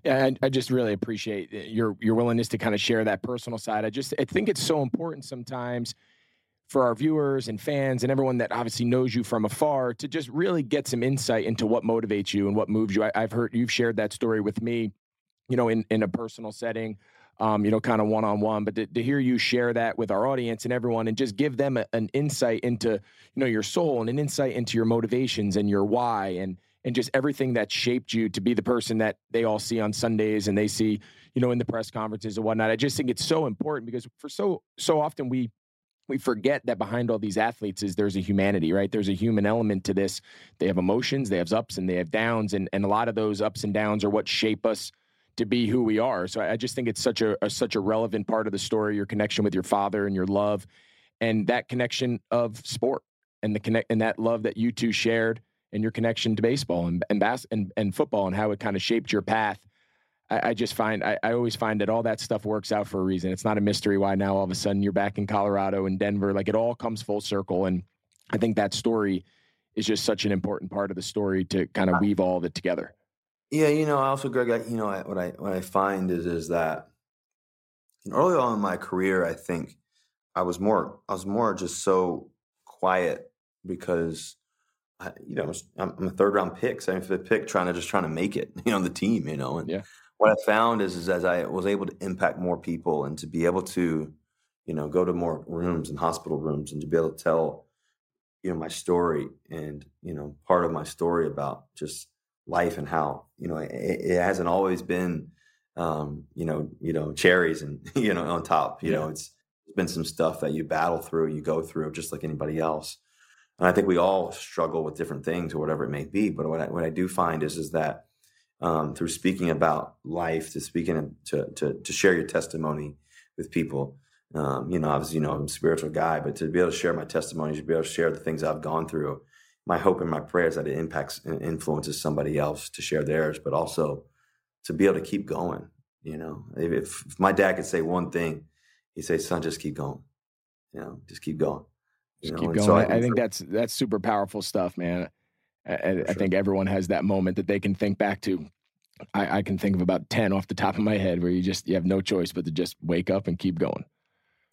I, I, just really appreciate your your willingness to kind of share that personal side. I just I think it's so important sometimes for our viewers and fans and everyone that obviously knows you from afar to just really get some insight into what motivates you and what moves you. I, have heard you've shared that story with me, you know, in in a personal setting um, you know, kind of one on one. But to, to, hear you share that with our audience and everyone and just give them a, an insight into, you know, your soul and an insight into your motivations and your why and, and just everything that shaped you to be the person that they all see on Sundays and they see, you know, in the press conferences and whatnot. I just think it's so important because for so, so often we, we forget that behind all these athletes is there's a humanity, right? There's a human element to this. They have emotions, they have ups and they have downs. And, and a lot of those ups and downs are what shape us to be who we are. So I just think it's such a, a, such a relevant part of the story. Your connection with your father and your love, and that connection of sport and the connect and that love that you two shared, and your connection to baseball and and bas- and, and football and how it kind of shaped your path. I, I just find I, I always find that all that stuff works out for a reason. It's not a mystery why now all of a sudden you're back in Colorado and Denver. Like it all comes full circle, and I think that story is just such an important part of the story to kind of uh weave all of it together. Yeah, you know, I also, Greg, I, you know, I, what I what I find is is that early on in my career, I think I was more I was more just so quiet because I, you know I'm, a third round pick, second fifth pick, trying to just trying to make it, you know, the team, you know, and yeah. what I found is is as I was able to impact more people and to be able to, you know, go to more rooms and hospital rooms and to be able to tell, you know, my story and you know part of my story about just life and how you know it, it hasn't always been um, you know you know cherries and you know on top you yeah. know it's, it's been some stuff that you battle through you go through just like anybody else and i think we all struggle with different things or whatever it may be but what i, what I do find is is that um, through speaking about life to speaking to, to to share your testimony with people um, you know obviously you know i'm a spiritual guy but to be able to share my testimony to be able to share the things i've gone through my hope and my prayer is that it impacts and influences somebody else to share theirs, but also to be able to keep going. You know, if, if my dad could say one thing, he'd say, "Son, just keep going. You know, just keep going." You just know? keep going. So I, I, think that's that's super powerful stuff, man. I, I sure. think everyone has that moment that they can think back to. I, I can think of about ten off the top of my head where you just you have no choice but to just wake up and keep going.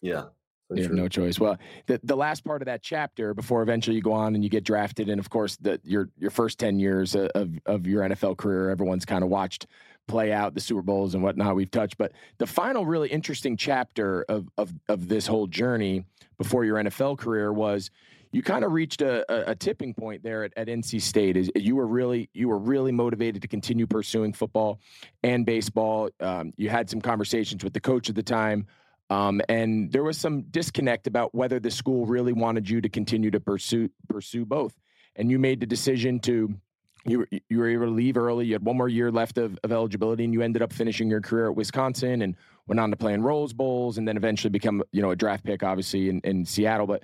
Yeah, you have no choice. Well, the the last part of that chapter before eventually you go on and you get drafted, and of course the your your first ten years of of your NFL career, everyone's kind of watched play out the Super Bowls and whatnot we've touched. But the final really interesting chapter of of of this whole journey before your NFL career was you kind of reached a, a, tipping point there at, at NC State. Is you were really you were really motivated to continue pursuing football and baseball. Um, you had some conversations with the coach at the time um, and there was some disconnect about whether the school really wanted you to continue to pursue pursue both. And you made the decision to you you were able to leave early. You had one more year left of, of eligibility, and you ended up finishing your career at Wisconsin and went on to play in Rose Bowls, and then eventually become you know a draft pick, obviously in, in Seattle. But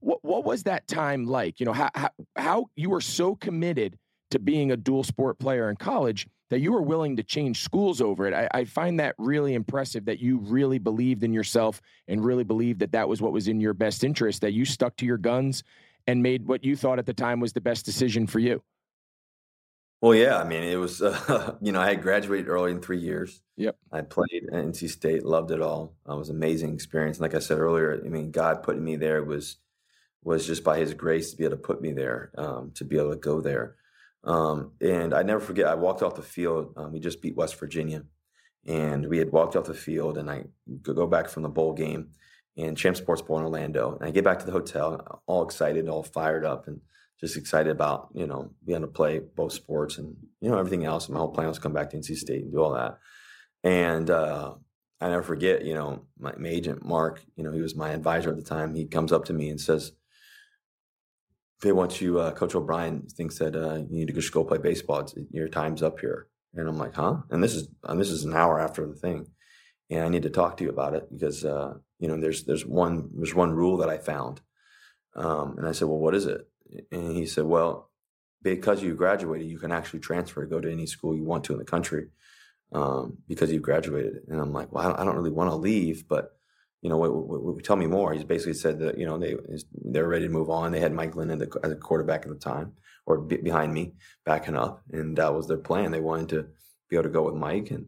what what was that time like? You know how, how how you were so committed to being a dual sport player in college that you were willing to change schools over it. I, I, find that really impressive that you really believed in yourself and really believed that that was what was in your best interest, that you stuck to your guns and made what you thought at the time was the best decision for you. Well, yeah, I mean, it was, (laughs) uh, you know, I had graduated early in three years. Yep. I played at NC State, loved it all. It was an amazing experience. like I said earlier, I mean, God putting me there was, was just by his grace to be able to put me there, um, to be able to go there. Um, and I never forget, I walked off the field. Um, we just beat West Virginia, and we had walked off the field, and I go back from the bowl game and Champ Sports Bowl in Orlando. And I get back to the hotel, all excited, all fired up, and just excited about you know being able to play both sports and you know everything else. And my whole plan was to come back to NC State and do all that. And uh, I never forget, you know, my, my agent Mark, you know, he was my advisor at the time. He comes up to me and says they want you, uh, Coach O'Brien thinks that uh, you need to just go play baseball. It's, your time's up here. And I'm like, huh? And this is and this is an hour after the thing, and I need to talk to you about it because uh, you know there's there's one there's one rule that I found, um, and I said, well, what is it? And he said, well, because you graduated, you can actually transfer go to any school you want to in the country um, because you graduated. And I'm like, well, I don't really want to leave, but you know, tell me more. He's basically said that you know they they're ready to move on. They had Mike Glennon as a quarterback at the time, or behind me, backing up, and that was their plan. They wanted to be able to go with Mike, and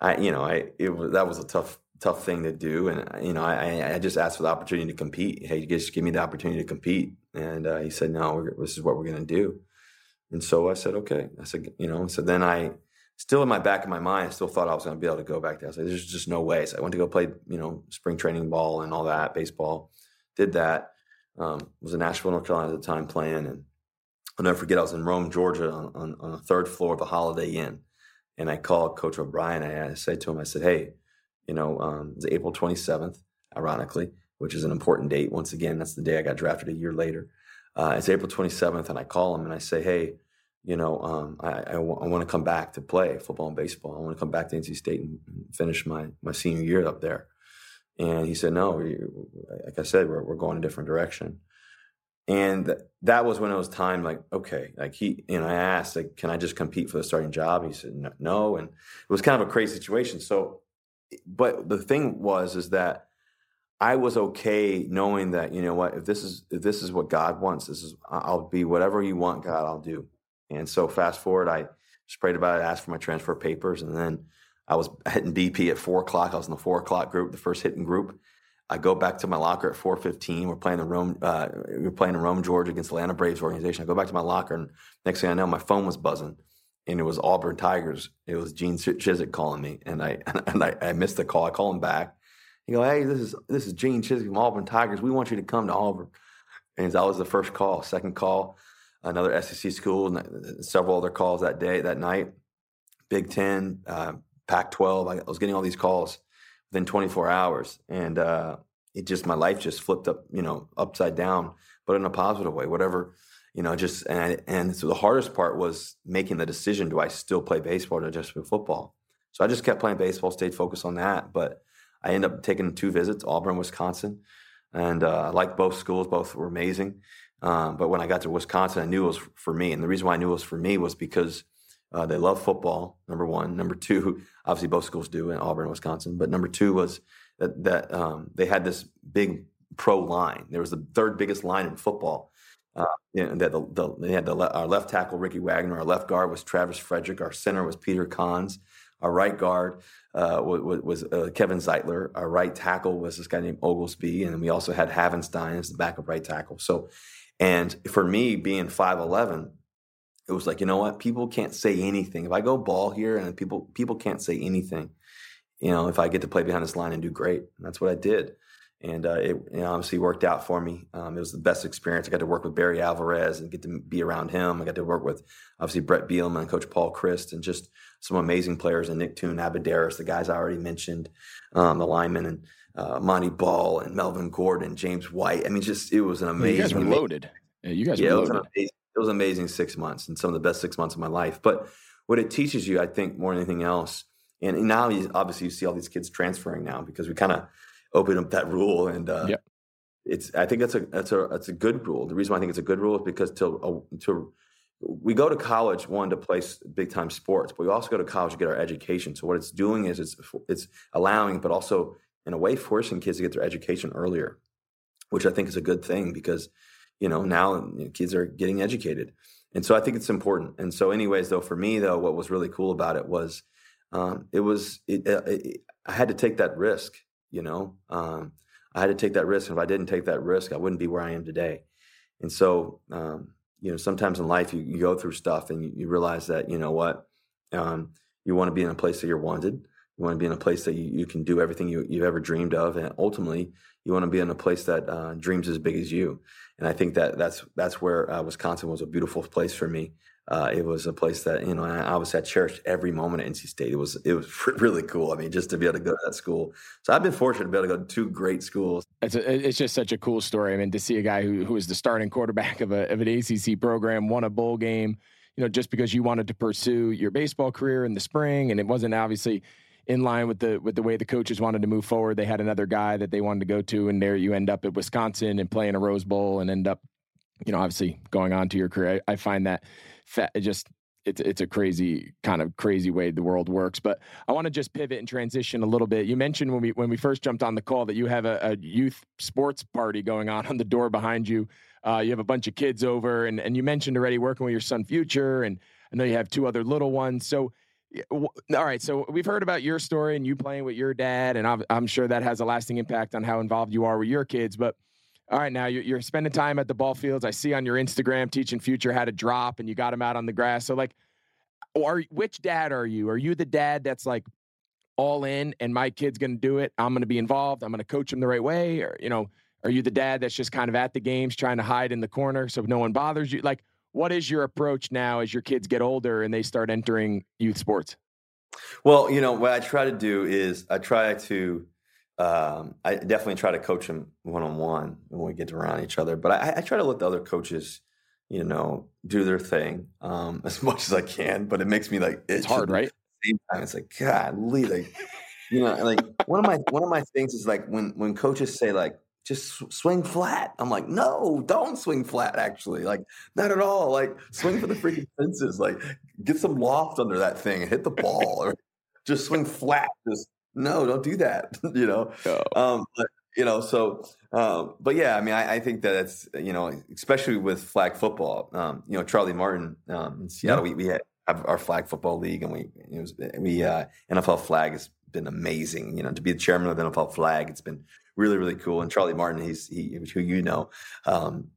I, you know, I it was that was a tough tough thing to do, and you know, I I just asked for the opportunity to compete. Hey, just give me the opportunity to compete, and uh, he said, no, this is what we're going to do, and so I said, okay. I said, you know, so then I still in my back of my mind, I still thought I was going to be able to go back there. I was like, there's just no way. So I went to go play, you know, spring training ball and all that, baseball. Did that. Um, was in Asheville, North Carolina at the time playing, and I'll never forget. I was in Rome, Georgia, on, on, on the third floor of a Holiday Inn, and I called Coach O'Brien. I, I said to him, I said, "Hey, you know, um, it's April 27th, ironically, which is an important date. Once again, that's the day I got drafted a year later. Uh, it's April 27th, and I call him and I say, "Hey, you know, um, I, I, w- I want to come back to play football and baseball. I want to come back to NC State and finish my my senior year up there." And he said, "No, like I said, we're, we're going a different direction." And that was when it was time. Like, okay, like he, and I asked, like, "Can I just compete for the starting job?" He said, "No," and it was kind of a crazy situation. So, but the thing was, is that I was okay knowing that you know what, if this is if this is what God wants, this is I'll be whatever you want, God, I'll do. And so fast forward, I just prayed about it, asked for my transfer papers, and then I was hitting BP at four o'clock. I was in the four o'clock group, the first hitting group. I go back to my locker at four fifteen. We're playing the Rome. Uh, we're playing in Rome, Georgia, against Atlanta Braves organization. I go back to my locker, and next thing I know, my phone was buzzing, and it was Auburn Tigers. It was Gene Chizik calling me, and I (laughs) and I, I missed the call. I call him back. He go, "Hey, this is this is Gene Chizik from Auburn Tigers. We want you to come to Auburn." And that was the first call. Second call, another SEC school, and several other calls that day, that night. Big Ten, uh, Pac-12. I was getting all these calls within 24 hours, and uh, it just my life just flipped up, you know, upside down, but in a positive way. Whatever, you know, just and and so the hardest part was making the decision: do I still play baseball or just play football? So I just kept playing baseball, stayed focused on that. But I ended up taking two visits, Auburn, Wisconsin, and uh, I liked both schools. Both were amazing. Um, but when I got to Wisconsin, I knew it was for me. And the reason why I knew it was for me was because uh, they love football, number one. Number two, (laughs) obviously both schools do in Auburn, Wisconsin. But number two was that, that um, they had this big pro line. There was the third biggest line in football. Uh, that the, the, they had the, our left tackle, Ricky Wagner. Our left guard was Travis Frederick. Our center was Peter Konz. Our right guard uh, was, was uh, Kevin Zeitler. Our right tackle was this guy named Oglesby. And we also had Havenstein as the backup right tackle. So and for me, being 5'11, it was like, you know what? People can't say anything. If I go ball here and people people can't say anything, you know, if I get to play behind this line and do great. And that's what I did. And uh, it you know, obviously worked out for me. Um, it was the best experience. I got to work with Barry Alvarez and get to be around him. I got to work with obviously Bret Bielema and Coach Paul Chryst and just some amazing players and Nick Toon, Abbrederis, the guys I already mentioned, um, the linemen. And uh, Montee Ball and Melvin Gordon, James White. I mean, just it was an amazing. You guys were loaded. Yeah, you guys yeah, were loaded. It was, amazing, it was amazing six months and some of the best six months of my life. But what it teaches you, I think, more than anything else, and now you, obviously you see all these kids transferring now because we kind of opened up that rule, and uh, yep. it's. I think that's a that's a that's a good rule. The reason why I think it's a good rule is because to uh, to we go to college one to play big time sports, but we also go to college to get our education. So what it's doing is it's it's allowing, but also in a way forcing kids to get their education earlier, which I think is a good thing because you know now kids are getting educated, and so I think it's important. And so, anyways, though, for me though, what was really cool about it was um, it was it, uh, it, I had to take that risk. You know, um, I had to take that risk. And if I didn't take that risk, I wouldn't be where I am today. And so, um, you know, sometimes in life you, you go through stuff and you, you realize that you know what um, you want to be in a place that you're wanted you want to be in a place that you, you can do everything you, you've ever dreamed of, and ultimately, you want to be in a place that uh, dreams as big as you. And I think that that's that's where uh, Wisconsin was a beautiful place for me. Uh, it was a place that you know I I cherished every moment at NC State. It was it was (laughs) really cool. I mean, just to be able to go to that school. So I've been fortunate to be able to go to two great schools. It's a, it's just such a cool story. I mean, to see a guy who who was the starting quarterback of a of an ACC program, won a bowl game. You know, just because you wanted to pursue your baseball career in the spring, and it wasn't obviously in line with the with the way the coaches wanted to move forward. They had another guy that they wanted to go to, and there you end up at Wisconsin and playing a Rose Bowl and end up, you know, obviously going on to your career. I, I find that fa- just it's it's a crazy kind of crazy way the world works. But I want to just pivot and transition a little bit. You mentioned when we when we first jumped on the call that you have a, a youth sports party going on (laughs) on the door behind you. Uh, you have a bunch of kids over, and and you mentioned already working with your son Future, and I know you have two other little ones. So. All right, so we've heard about your story and you playing with your dad, and I'm, I'm sure that has a lasting impact on how involved you are with your kids. But all right, now you're, you're spending time at the ball fields. I see on your Instagram teaching Future how to drop, and you got him out on the grass. So, like, are which dad are you? Are you the dad that's like all in, and my kid's going to do it? I'm going to be involved. I'm going to coach him the right way, or you know, are you the dad that's just kind of at the games trying to hide in the corner so no one bothers you? Like, what is your approach now as your kids get older and they start entering youth sports? Well, you know, what I try to do is I try to um, I definitely try to coach them one on one when we get to around each other. But I, I, try to let the other coaches, you know, do their thing um, (laughs) as much as I can. But it makes me like it's hard, right? same time, it's like God, like you know, like one of my one of my things is like when when coaches say like just swing flat. I'm like, no, don't swing flat. Actually, like not at all. Like swing for the freaking fences. Like get some loft under that thing and hit the ball, or just swing flat. Just no, don't do that. (laughs) you know, oh. um, but you know, so, um, but yeah, I mean, I, I, think that it's you know, especially with flag football. Um, you know, Charly Martin um, in Seattle, yeah. we, we had our flag football league, and we was, we uh, NFL flag has been amazing. You know, to be the chairman of the NFL flag, it's been really really cool. And Charly Martin, he's he who you know. Um,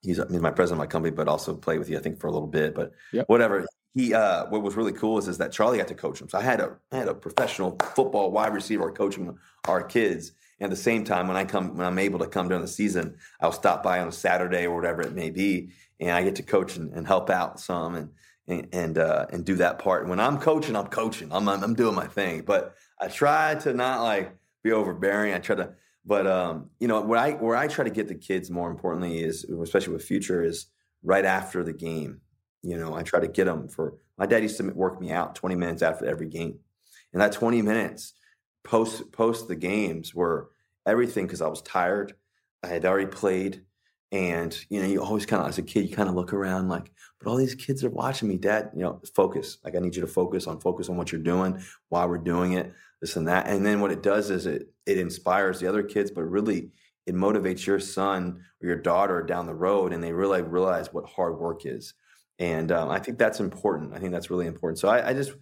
he's, he's my president of my company, but also played with you, I think, for a little bit. But yep. whatever he uh, what was really cool is, is that Charly got to coach him. So I had a I had a professional football wide receiver coaching our kids. And at the same time, when I come when I'm able to come during the season, I'll stop by on a Saturday or whatever it may be, and I get to coach and, and help out some and and and, uh, and do that part. And When I'm coaching, I'm coaching. I'm, I'm doing my thing, but I try to not like be overbearing. I try to, but um, you know, where I where I try to get the kids more importantly is, especially with future, is right after the game you know, I try to get them for my dad used to work me out 20 minutes after every game. And that 20 minutes post post the games were everything because I was tired. I had already played. And you know, you always kind of as a kid, you kind of look around like, but all these kids are watching me, Dad. You know, focus. Like I need you to focus on focus on what you're doing, why we're doing it, this and that. And then what it does is it it inspires the other kids, but really it motivates your son or your daughter down the road, and they really realize what hard work is and um, I think that's important. I think that's really important. So I, I just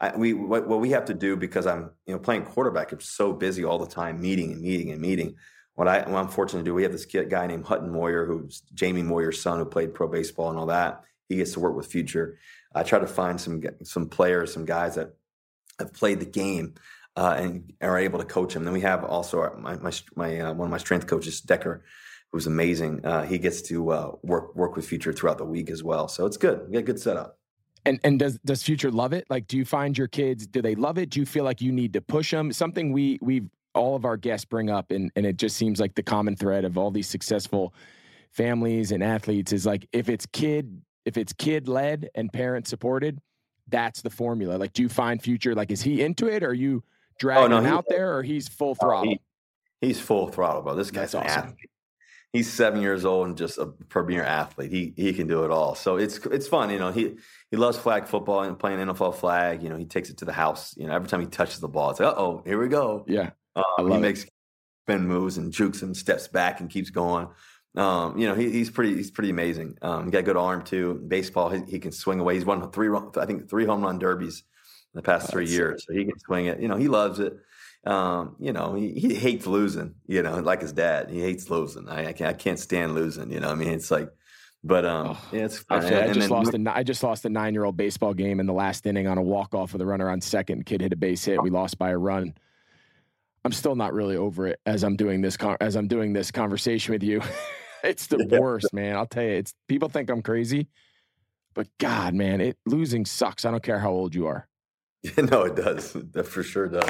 I, we what, what, we have to do because I'm you know playing quarterback. I'm so busy all the time, meeting and meeting and meeting. What, I, I'm fortunate to do, we have this kid, guy named Hutton Moyer, who's Jamie Moyer's son, who played pro baseball and all that. He gets to work with Future. I try to find some some players, some guys that have played the game uh, and are able to coach them. Then we have also our, my my, my uh, one of my strength coaches, Decker who's amazing. Uh, he gets to uh, work work with Future throughout the week as well. So it's good. We got a good setup. And and does does Future love it? Like, do you find your kids do they love it? Do you feel like you need to push them? Something we we all of our guests bring up, and and it just seems like the common thread of all these successful families and athletes is like if it's kid if it's kid led and parent supported, that's the formula. Like, do you find Future like is he into it? Or are you dragging oh, no, him out there, or he's full throttle? he, he's full throttle, bro. This guy's that's awesome. Athlete he's seven years old and just a premier athlete. He he can do it all. So it's it's fun. You know, he he loves flag football and playing NFL flag. You know, he takes it to the house. You know, every time he touches the ball, it's like, oh, here we go. Yeah, um, he makes spin moves and jukes and steps back and keeps going. Um, you know, he, he's pretty he's pretty amazing. Um, he got a good arm too. Baseball, he, he can swing away. He's won three I think three home run derbies in the past three years. So he can swing it. You know, he loves it. Um, you know, he, he, hates losing, you know, like his dad. He hates losing. I, I, can't, I can't stand losing, you know. I mean, it's like, but um, oh, yeah, it's. Actually, I just then, lost a I just lost a nine year old baseball game in the last inning on a walk off with a runner on second. Kid hit a base hit. We lost by a run. I'm still not really over it as I'm doing this con- as I'm doing this conversation with you. (laughs) it's the (laughs) worst, man. I'll tell you. It's people think I'm crazy, but God, man, it losing sucks. I don't care how old you are. (laughs) no, it does. That for sure does.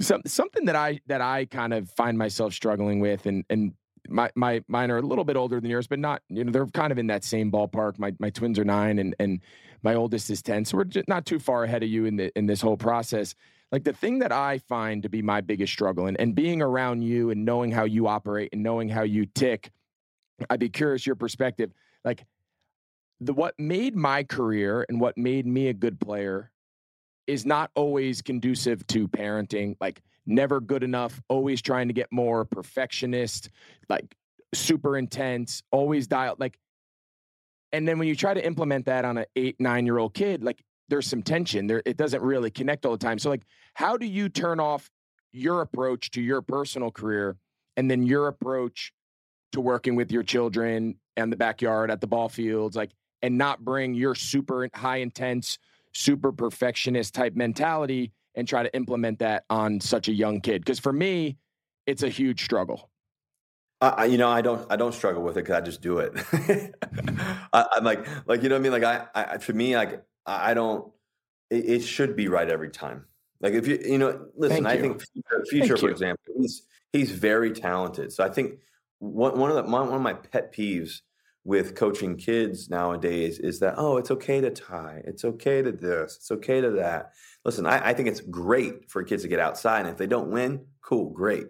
Some, something that I that I kind of find myself struggling with, and and my my mine are a little bit older than yours, but not you know they're kind of in that same ballpark. My my twins are nine, and and my oldest is ten, so we're just not too far ahead of you in the in this whole process. Like the thing that I find to be my biggest struggle, and and being around you and knowing how you operate and knowing how you tick, I'd be curious your perspective. Like the what made my career and what made me a good player is not always conducive to parenting. Like never good enough, always trying to get more, perfectionist, like super intense, always dial like. And then when you try to implement that on an eight, nine year old kid, like there's some tension there. It doesn't really connect all the time. So like, how do you turn off your approach to your personal career and then your approach to working with your children and the backyard at the ball fields, like, and not bring your super high intense, super perfectionist type mentality and try to implement that on such a young kid? Because for me, it's a huge struggle. I, you know, I don't, I don't struggle with it because I just do it. (laughs) I, am like, like you know what I mean. Like I, I, for me, like I don't. It, it, should be right every time. Like if you, you know, listen. I think future, future for example, he's he's very talented. So I think one one of the one of my pet peeves with coaching kids nowadays is that oh it's okay to tie. It's okay to this. It's okay to that. Listen I, I, think it's great for kids to get outside and if they don't win cool great.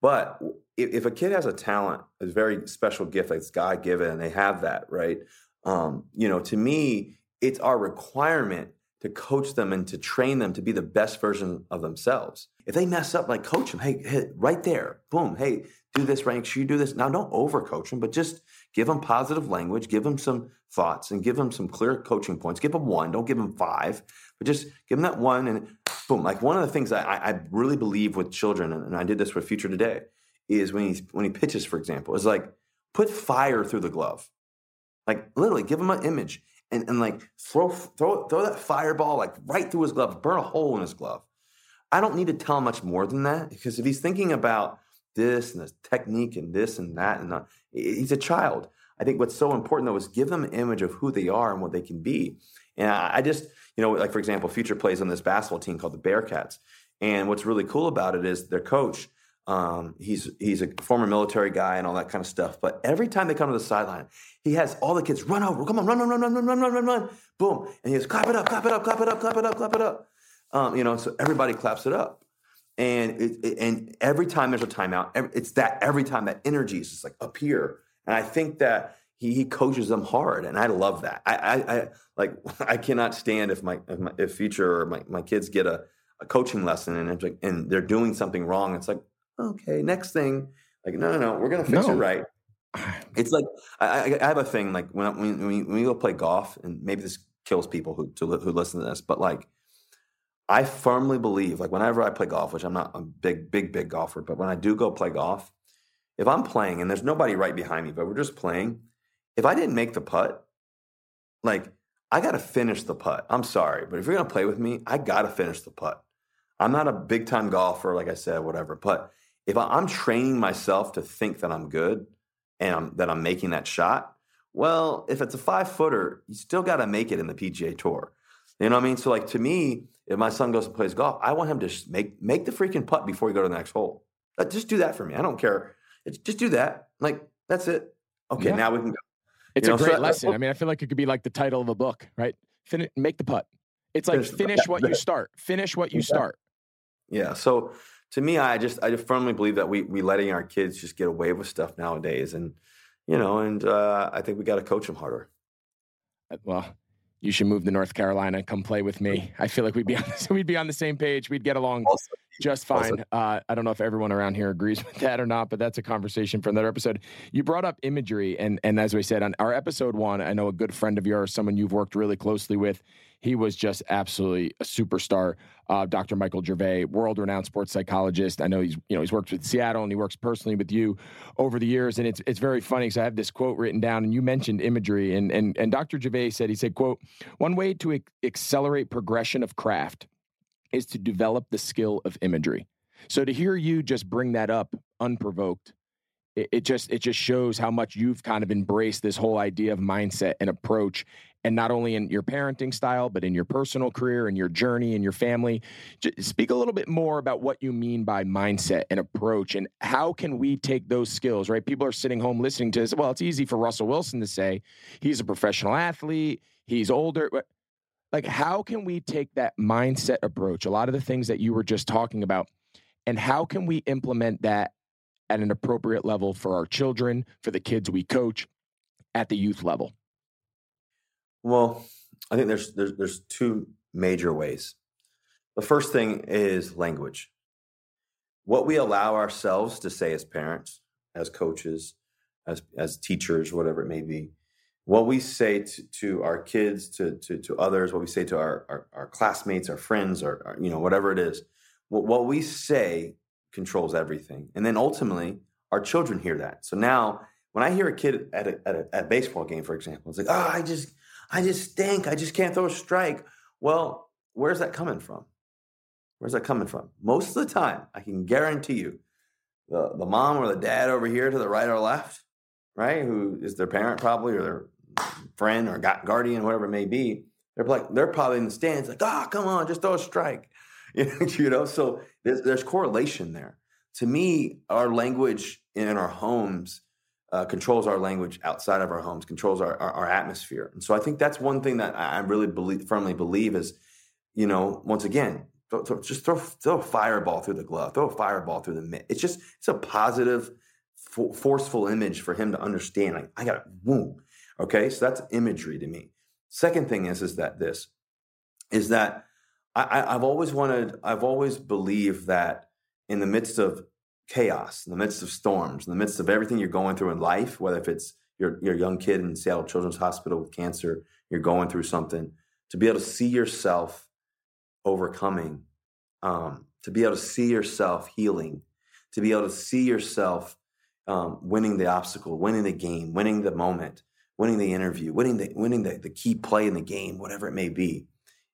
But if, if a kid has a talent a very special gift that's god given and they have that right um, you know to me it's our requirement to coach them and to train them to be the best version of themselves. If they mess up like coach them. Hey, hey right there. Boom. Hey do this right sure you do this? Now don't overcoach them but just Give them positive language, give them some thoughts, and give them some clear coaching points. Give them one, don't give them five, but just give them that one. And boom, like one of the things I, I really believe with children, and I did this with Future Today, is when he when he pitches, for example, is like put fire through the glove, like literally give him an image and, and like throw throw throw that fireball like right through his glove, burn a hole in his glove. I don't need to tell much more than that because if he's thinking about this and this technique and this and that and uh, that. he's a child. I think what's so important though is give them an image of who they are and what they can be. And I just, you know, like for example, Future plays on this basketball team called the Bearcats. And what's really cool about it is their coach, um, he's he's a former military guy and all that kind of stuff. But every time they come to the sideline, he has all the kids run over, come on, run, run, run, run, run, run, run, run, run, boom, and he goes clap it up, clap it up, clap it up, clap it up, clap it up. Um, you know, so everybody claps it up and it, it, and every time there's a timeout, it's that every time that energy is just like up here, and I think that he, he coaches them hard, and I love that. I, I, I like (laughs) I cannot stand if my if, my, if future or my, my kids get a, a coaching lesson and it's like, and they're doing something wrong. It's like okay, next thing, like no no no, we're gonna fix no. it right. (sighs) It's like I, I have a thing like when when we, when we go play golf, and maybe this kills people who to, who listen to this, but like I firmly believe, like whenever I play golf, which I'm not a big, big, big golfer, but when I do go play golf, if I'm playing and there's nobody right behind me, but we're just playing, if I didn't make the putt, like I got to finish the putt. I'm sorry, but if you're going to play with me, I got to finish the putt. I'm not a big time golfer, like I said, whatever. But if I'm training myself to think that I'm good and I'm, that I'm making that shot, well, if it's a five footer, you still got to make it in the PGA Tour. You know what I mean? So, like to me, if my son goes and plays golf, I want him to make make the freaking putt before you go to the next hole. Just do that for me. I don't care. It's, just do that. Like that's it. Okay, yeah. now we can go. It's you a know, great so, lesson. I mean, I feel like it could be like the title of a book, right? Finish, make the putt. It's like finish, finish what you start. Finish what you start. Yeah. So to me, I just I just firmly believe that we we letting our kids just get away with stuff nowadays, and you know, and uh, I think we got to coach them harder. Uh, well, you should move to North Carolina, come play with me. I feel like we'd be on the, (laughs) we'd be on the same page. We'd get along. Just fine. Uh, I don't know if everyone around here agrees (laughs) with that or not, but that's a conversation for another episode. You brought up imagery, and and as we said on our episode one, I know a good friend of yours, someone you've worked really closely with he was just absolutely a superstar. Uh, Dr. Michael Gervais, world-renowned sports psychologist. I know he's you know he's worked with Seattle and he works personally with you over the years. And it's it's very funny because I have this quote written down, and you mentioned imagery, and and and Dr. Gervais said he said, "quote One way to accelerate progression of craft is to develop the skill of imagery." So to hear you just bring that up unprovoked it, it, just it just shows how much you've kind of embraced this whole idea of mindset and approach and not only in your parenting style but in your personal career and your journey and your family just speak a little bit more about what you mean by mindset and approach and how can we take those skills right people are sitting home listening to this well it's easy for russell wilson to say he's a professional athlete he's older like how can we take that mindset approach a lot of the things that you were just talking about and how can we implement that at an appropriate level for our children, for the kids we coach at the youth level? Well, I think there's there's there's two major ways. The first thing is language. What we allow ourselves to say as parents, as coaches, as as teachers, whatever it may be, what we say to, to our kids, to, to to others, what we say to our our, our classmates, our friends, or, you know whatever it is, what, what we say controls everything. And then ultimately, our children hear that. So now, when I hear a kid at a, at a, at a baseball game, for example, it's like, oh, I just I just stink. I just can't throw a strike. Well, where's that coming from? Where's that coming from? Most of the time, I can guarantee you, the, the mom or the dad over here to the right or left, right, who is their parent probably or their friend or guardian, whatever it may be, they're like they're probably in the stands like, ah, oh, come on, just throw a strike, (laughs) you know. So there's, there's correlation there. To me, our language in our homes uh, controls our language outside of our homes, controls our, our, our atmosphere, and so I think that's one thing that I really believe, firmly believe is, you know, once again, throw, throw, just throw throw a fireball through the glove, throw a fireball through the mitt. It's just it's a positive, forceful image for him to understand. Like I got it, boom. Okay, so that's imagery to me. Second thing is is that this is that I, I've always wanted, I've always believed that in the midst of chaos, in the midst of storms, in the midst of everything you're going through in life, whether if it's your your young kid in Seattle Children's Hospital with cancer, you're going through something, to be able to see yourself overcoming, um, to be able to see yourself healing, to be able to see yourself um, winning the obstacle, winning the game, winning the moment, winning the interview, winning the winning the, the key play in the game, whatever it may be.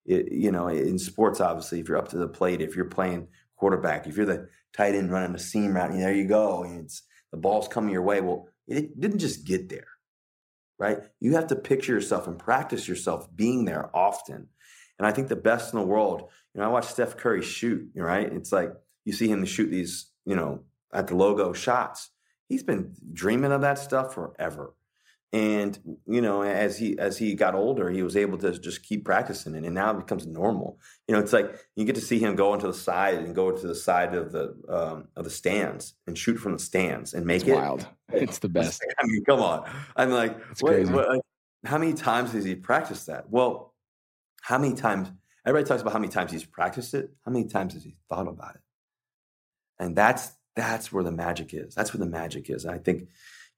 It, you know, in sports, obviously, if you're up to the plate, if you're playing quarterback, if you're the tight end running the seam route, and there you go, and it's the ball's coming your way. Well, it didn't just get there, right? You have to picture yourself and practice yourself being there often. And I think the best in the world, you know, I watch Steph Curry shoot, right? It's like you see him shoot these, you know, at the logo shots. He's been dreaming of that stuff forever. And you know as he as he got older he was able to just keep practicing it and now it becomes normal. You know it's like you get to see him go into the side and go to the side of the um, of the stands and shoot from the stands and make it's it. wild. It's the (laughs) best. I mean come on. I'm like what, what, how many times has he practiced that? Well how many times everybody talks about how many times he's practiced it. How many times has he thought about it? And that's that's where the magic is that's where the magic is and i think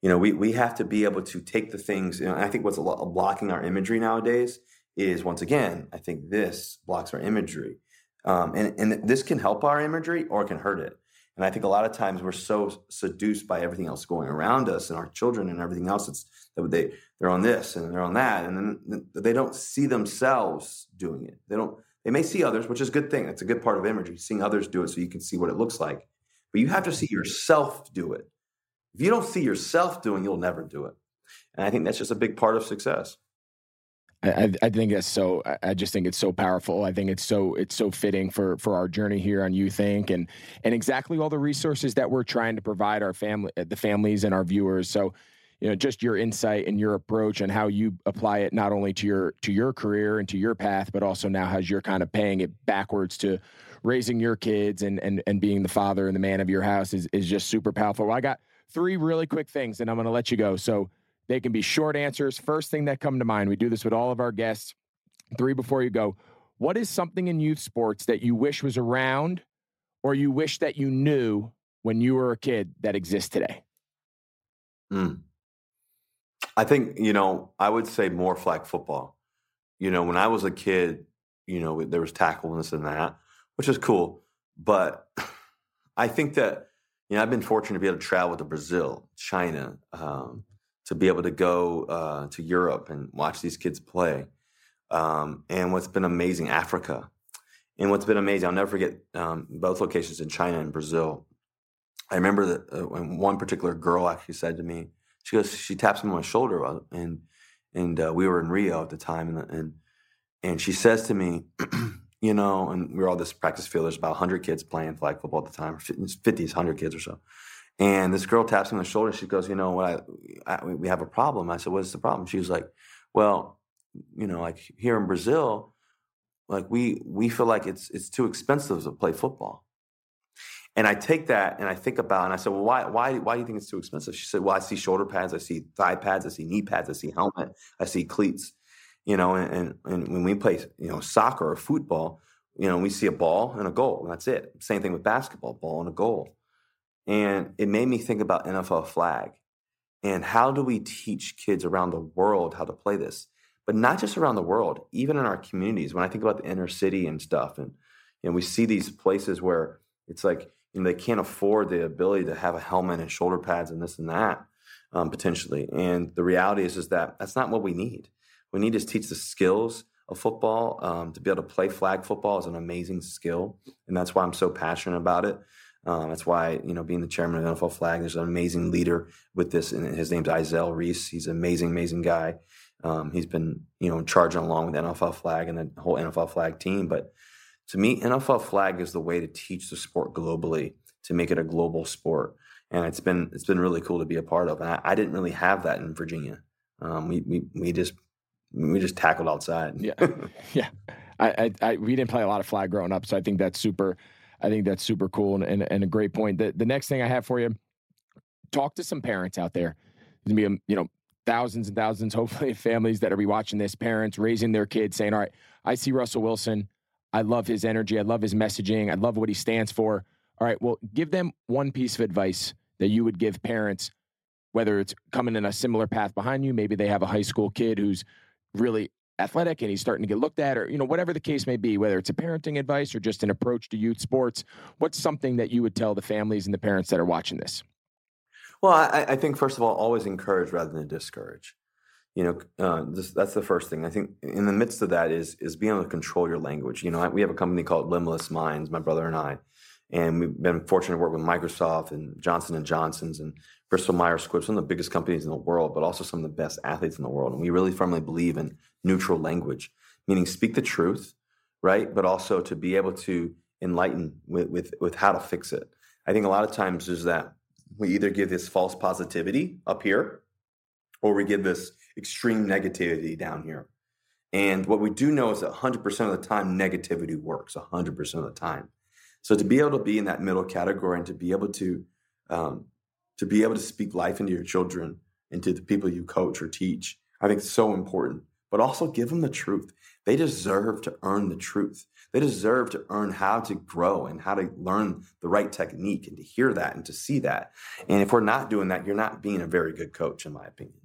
you know, we we have to be able to take the things. You know, I think what's blocking our imagery nowadays is once again, I think this blocks our imagery, um, and and this can help our imagery or it can hurt it. And I think a lot of times we're so seduced by everything else going around us and our children and everything else. It's that they they're on this and they're on that, and then they don't see themselves doing it. They don't. They may see others, which is a good thing. It's a good part of imagery, seeing others do it so you can see what it looks like. But you have to see yourself do it. If you don't see yourself doing, you'll never do it. And I think that's just a big part of success. I, I think that's so. I just think it's so powerful. I think it's so it's so fitting for for our journey here on Youth Inc and and exactly all the resources that we're trying to provide our family, uh, the families and our viewers. So, you know, just your insight and your approach and how you apply it not only to your to your career and to your path, but also now as you're kind of paying it backwards to raising your kids and and and being the father and the man of your house is is just super powerful. Well, I got three really quick things, and I'm going to let you go. So they can be short answers. First thing that come to mind. We do this with all of our guests. Three before you go. What is something in youth sports that you wish was around, or you wish that you knew when you were a kid that exists today? Hmm. I think you know. I would say more flag football. You know, when I was a kid, you know, there was tackle and this and that, which is cool. But I think that you know, I've been fortunate to be able to travel to Brazil, China, um, to be able to go uh, to Europe and watch these kids play. Um, and what's been amazing, Africa. And what's been amazing, I'll never forget um, both locations in China and Brazil. I remember that uh, one particular girl actually said to me, she goes, she taps me on my shoulder, and and uh, we were in Rio at the time, and and and she says to me, (clears throat) you know, and we were all this practice field. There's about 100 kids playing flag football at the time, 50s, 100 kids or so. And this girl taps me on the shoulder. She goes, you know, what I, I, we have a problem. I said, what's the problem? She was like, well, you know, like here in Brazil, like we we feel like it's it's too expensive to play football. And I take that and I think about and I said, well, why why why do you think it's too expensive? She said, well, I see shoulder pads, I see thigh pads, I see knee pads, I see helmet, I see cleats. You know, and, and, when we play, you know, soccer or football, you know, we see a ball and a goal. And that's it. Same thing with basketball, ball and a goal. And it made me think about NFL flag and how do we teach kids around the world how to play this? But not just around the world, even in our communities. When I think about the inner city and stuff, and you know, we see these places where it's like you know they can't afford the ability to have a helmet and shoulder pads and this and that um, potentially. And the reality is is that that's not what we need. We need to teach the skills of football. Um, to be able to play flag football is an amazing skill, and that's why I'm so passionate about it. Um, that's why you know being the chairman of NFL Flag, there's an amazing leader with this, and his name's Izell Reese. He's an amazing, amazing guy. Um, he's been you know charging along with NFL Flag and the whole NFL Flag team. But to me, NFL Flag is the way to teach the sport globally to make it a global sport, and it's been it's been really cool to be a part of. And I, I didn't really have that in Virginia. Um, we we we just we just tackled outside. yeah, (laughs) yeah. I, I, I, we didn't play a lot of flag growing up, so I think that's super I think that's super cool and, and, and a great point. The, the next thing I have for you, talk to some parents out there. There's gonna be, um, you know, thousands and thousands, (laughs) hopefully, families that are be watching this, parents raising their kids, saying, "All right, I see Russell Wilson. I love his energy. I love his messaging. I love what he stands for." All right, well, give them one piece of advice that you would give parents, whether it's coming in a similar path behind you. Maybe they have a high school kid who's really athletic and he's starting to get looked at or you know whatever the case may be whether it's a parenting advice or just an approach to youth sports what's something that you would tell the families and the parents that are watching this? Well i, I think first of all always encourage rather than discourage. You know uh, this, that's the first thing. I think in the midst of that is is being able to control your language. You know we have a company called limitless minds my brother and i and we've been fortunate to work with microsoft and johnson and johnson's and bristol myers squibb some of the biggest companies in the world but also some of the best athletes in the world and we really firmly believe in neutral language, meaning speak the truth, right? But also to be able to enlighten with, with, with how to fix it. I think a lot of times is that we either give this false positivity up here or we give this extreme negativity down here. And what we do know is that 100% of the time, negativity works 100% of the time. So to be able to be in that middle category and to be able to um, to be able to speak life into your children and to the people you coach or teach, I think it's so important but also give them the truth. They deserve to earn the truth. They deserve to earn how to grow and how to learn the right technique and to hear that and to see that. And if we're not doing that, you're not being a very good coach, in my opinion.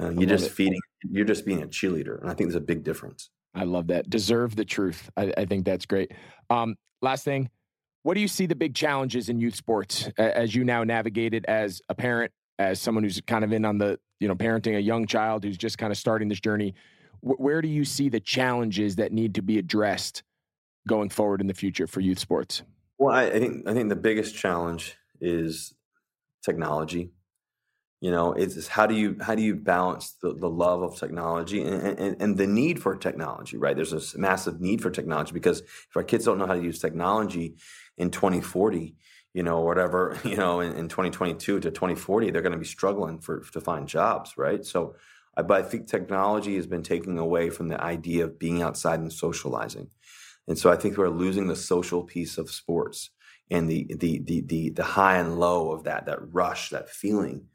Uh, you're just it. feeding, you're just being a cheerleader. And I think there's a big difference. I love that. Deserve the truth. I, I think that's great. Um, last thing, what do you see the big challenges in youth sports as you now navigate it as a parent, as someone who's kind of in on the, you know, parenting a young child who's just kind of starting this journey? where do you see the challenges that need to be addressed going forward in the future for youth sports? Well, I, I think I think the biggest challenge is technology. You know, it's, how do you how do you balance the, the love of technology and, and, and the need for technology, right? There's a massive need for technology because if our kids don't know how to use technology in 2040, you know, whatever, (laughs) you know, in, in 2022 to 2040, they're going to be struggling for to find jobs, right? So but I think technology has been taking away from the idea of being outside and socializing. And so I think we're losing the social piece of sports and the the the the, the high and low of that that rush that feeling